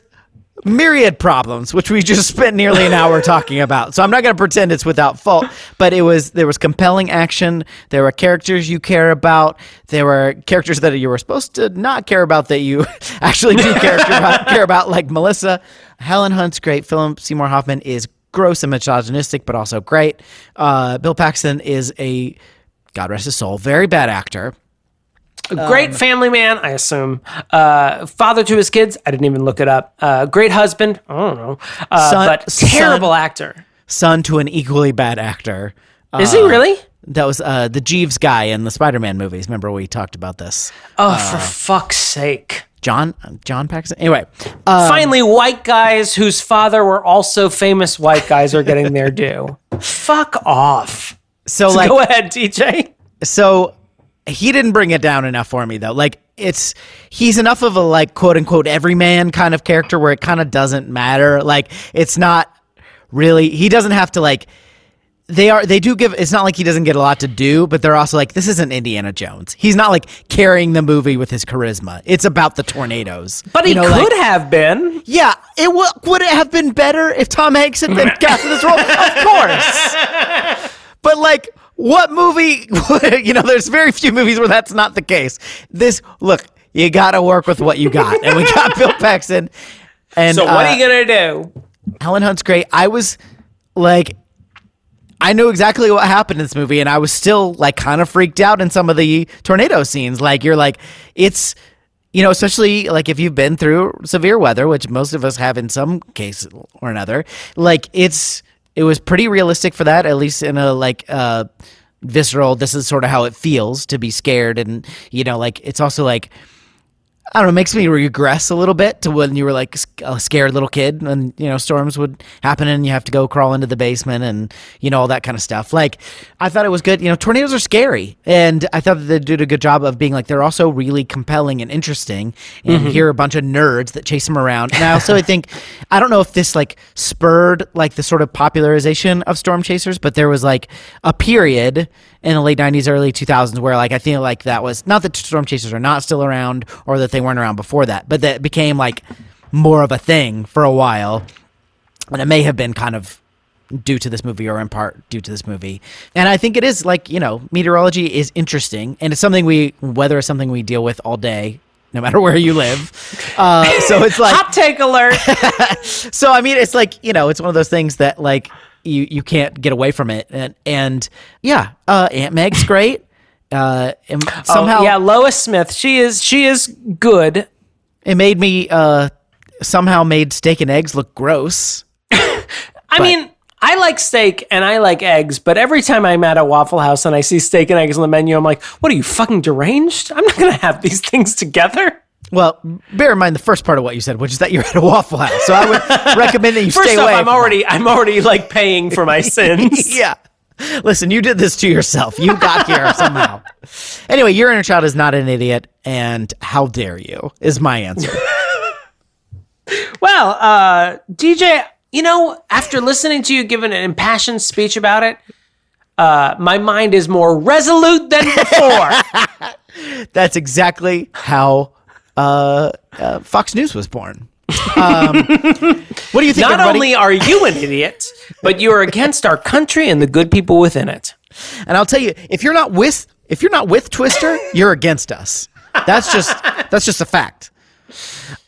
myriad problems which we just spent nearly an hour talking about. So i'm not going to pretend it's without fault but it was there was compelling action. There were characters you care about. There were characters that you were supposed to not care about that you actually do care, about, care about like melissa. Helen hunt's great philip seymour hoffman is gross and misogynistic but also great. Uh, bill paxton is a god rest his soul very bad actor A great family man, I assume. Uh, father to his kids. I didn't even look it up. Uh, great husband. I don't know. Uh, Son- but terrible son- actor. son to an equally bad actor Is he really? That was uh, the Jeeves guy in the Spider-Man movies. Remember we talked about this? Oh, for fuck's sake. John John Paxton. Anyway, uh, Finally, white guys whose father were also famous white guys are getting their due. Fuck off. so like Go ahead, DJ. so he didn't bring it down enough for me though. Like it's he's enough of a like quote unquote everyman kind of character where it kind of doesn't matter. Like it's not really he doesn't have to like they are they do give it's not like he doesn't get a lot to do but they're also like this isn't indiana jones he's not like carrying the movie with his charisma it's about the tornadoes But he know, could like- have been. Yeah, it w- would it have been better if Tom Hanks had been cast in this role? Of course. But like, what movie? you know, there's very few movies where that's not the case. This look, you got to work with what you got, and we got Bill Paxton. And So what uh, are you gonna do? Helen Hunt's great. I was like, I knew exactly what happened in this movie, and I was still like kind of freaked out in some of the tornado scenes. Like, you're like, it's, you know, especially like if you've been through severe weather, which most of us have in some case or another. Like, it's, it was pretty realistic for that, at least in a like, uh, visceral. This is sort of how it feels to be scared, and you know, like it's also like. I don't know, it makes me regress a little bit to when you were like a scared little kid and, you know, storms would happen and you have to go crawl into the basement and, you know, all that kind of stuff. Like, I thought it was good. You know, tornadoes are scary. And I thought that they did a good job of being like, they're also really compelling and interesting. And mm-hmm. here are a bunch of nerds that chase them around. And I also I think, I don't know if this like spurred like the sort of popularization of storm chasers, but there was like a period in the late 90s early 2000s where like i feel like that was not that storm chasers are not still around or that they weren't around before that but that became like more of a thing for a while. And it may have been kind of due to this movie or in part due to this movie. And i think it is like you know meteorology is interesting and it's something we weather is something we deal with all day no matter where you live. Uh, so it's like Hot take alert. so I mean, it's like you know, it's one of those things that like you you can't get away from it, and and yeah, uh, Aunt Meg's great. Uh, and somehow oh, yeah, Lois Smith. She is she is good. it made me uh somehow made steak and eggs look gross. I mean, I like steak and I like eggs, but every time I'm at a Waffle House and I see steak and eggs on the menu, I'm like, what are you fucking deranged? I'm not gonna have these things together. Well, bear in mind the first part of what you said, which is that you're at a Waffle House. So I would recommend that you First stay off, away. I'm already I'm already like paying for my sins. yeah. Listen, you did this to yourself. You got here somehow. Anyway, your inner child is not an idiot, and how dare you? Is my answer. Well, uh, DJ, you know, after listening to you give an impassioned speech about it, uh, my mind is more resolute than before. That's exactly how uh, uh, Fox News was born. Um, what do you think? Not everybody? only are you an idiot, but you are against our country and the good people within it. and I'll tell you, if you're not with if you're not with Twister, you're against us. That's just that's just a fact.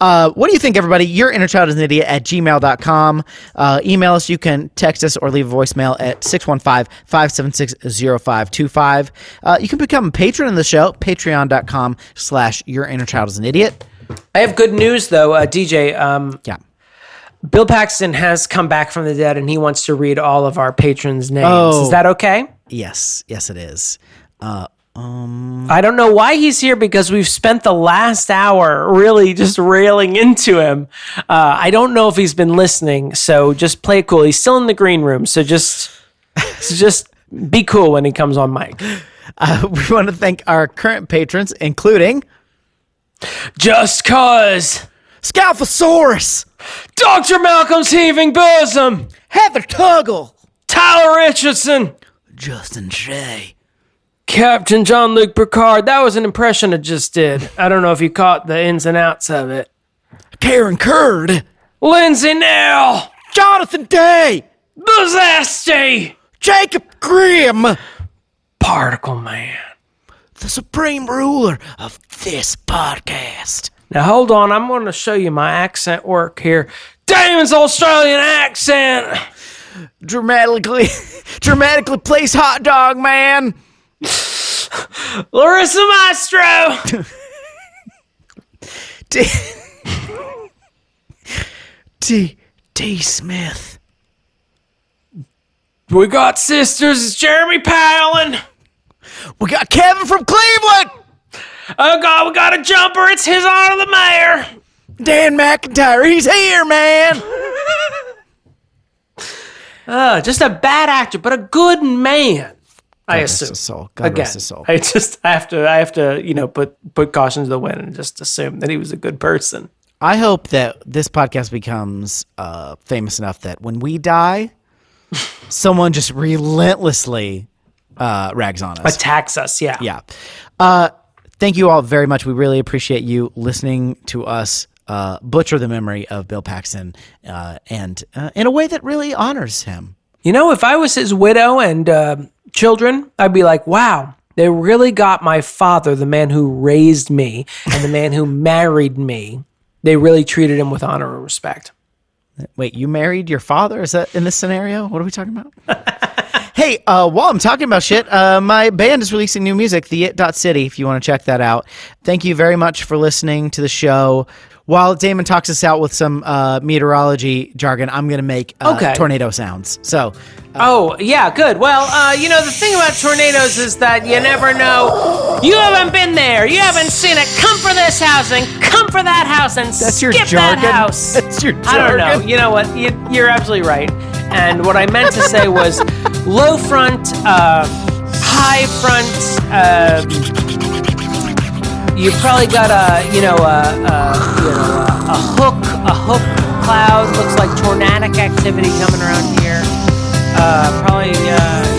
Uh, what do you think, everybody? Your inner child is an idiot at gmail.com. Uh, email us. You can text us or leave a voicemail at 615 576 0525. Uh, You can become a patron of the show, patreon.com slash your inner child is an idiot. I have good news though, uh, DJ. Um, Yeah. Bill Paxton has come back from the dead and he wants to read all of our patrons' names. Oh. Is that okay? Yes. Yes, it is. Uh, I don't know why he's here because we've spent the last hour really just railing into him. Uh, I don't know if he's been listening, so just play it cool. He's still in the green room, so just so just be cool when he comes on mic. Uh, we want to thank our current patrons, including Just cause. Scalphosaurus, Dr. Malcolm's heaving bosom. Heather Tuggle, Tyler Richardson. Justin Shea. Captain Jean-Luc Picard. That was an impression I just did. I don't know if you caught the ins and outs of it. Karen Curd, Lindsay Nail. Jonathan Day, The Zesty. Jacob Grimm, Particle Man. the supreme ruler of this podcast. Now hold on, I'm going to show you my accent work here. Damon's Australian accent. Dramatically, dramatically place hot dog man. Larissa Maestro. T. T. T. Smith. We got sisters. It's Jeremy Palin. We got Kevin from Cleveland. Oh God, we got a jumper. It's his honor the mayor. Dan McIntyre. He's here, man. Uh, just a bad actor, but a good man. I assume. his soul. God Again, rest his soul. I just I have to I have to you know put put caution to the wind and just assume that he was a good person. I hope that this podcast becomes uh, famous enough that when we die, someone just relentlessly uh, rags on us. Attacks us, yeah. Yeah. Uh, thank you all very much. We really appreciate you listening to us uh, butcher the memory of Bill Paxton uh, and uh, in a way that really honors him. You know, if I was his widow and uh, children, I'd be like, wow, they really got my father, the man who raised me and the man who married me. They really treated him with honor and respect. Wait, you married your father? Is that in this scenario? What are we talking about? hey, uh, while I'm talking about shit, uh, my band is releasing new music, the It City, if you want to check that out. Thank you very much for listening to the show. While Damon talks us out with some uh, meteorology jargon, I'm going to make uh, Okay. tornado sounds. So, Oh, yeah, good. Well, uh, you know, the thing about tornadoes is that you never know. You haven't been there. You haven't seen it. Come for this house and come for that house and That's your skip jargon? that house. That's your jargon. I don't know. You know what? You, you're absolutely right. And what I meant to say was low front, uh, high front. You've probably got a you know a, a, you know, a, a hook a hook cloud. Looks like tornadic activity coming around here. Uh, probably. Uh,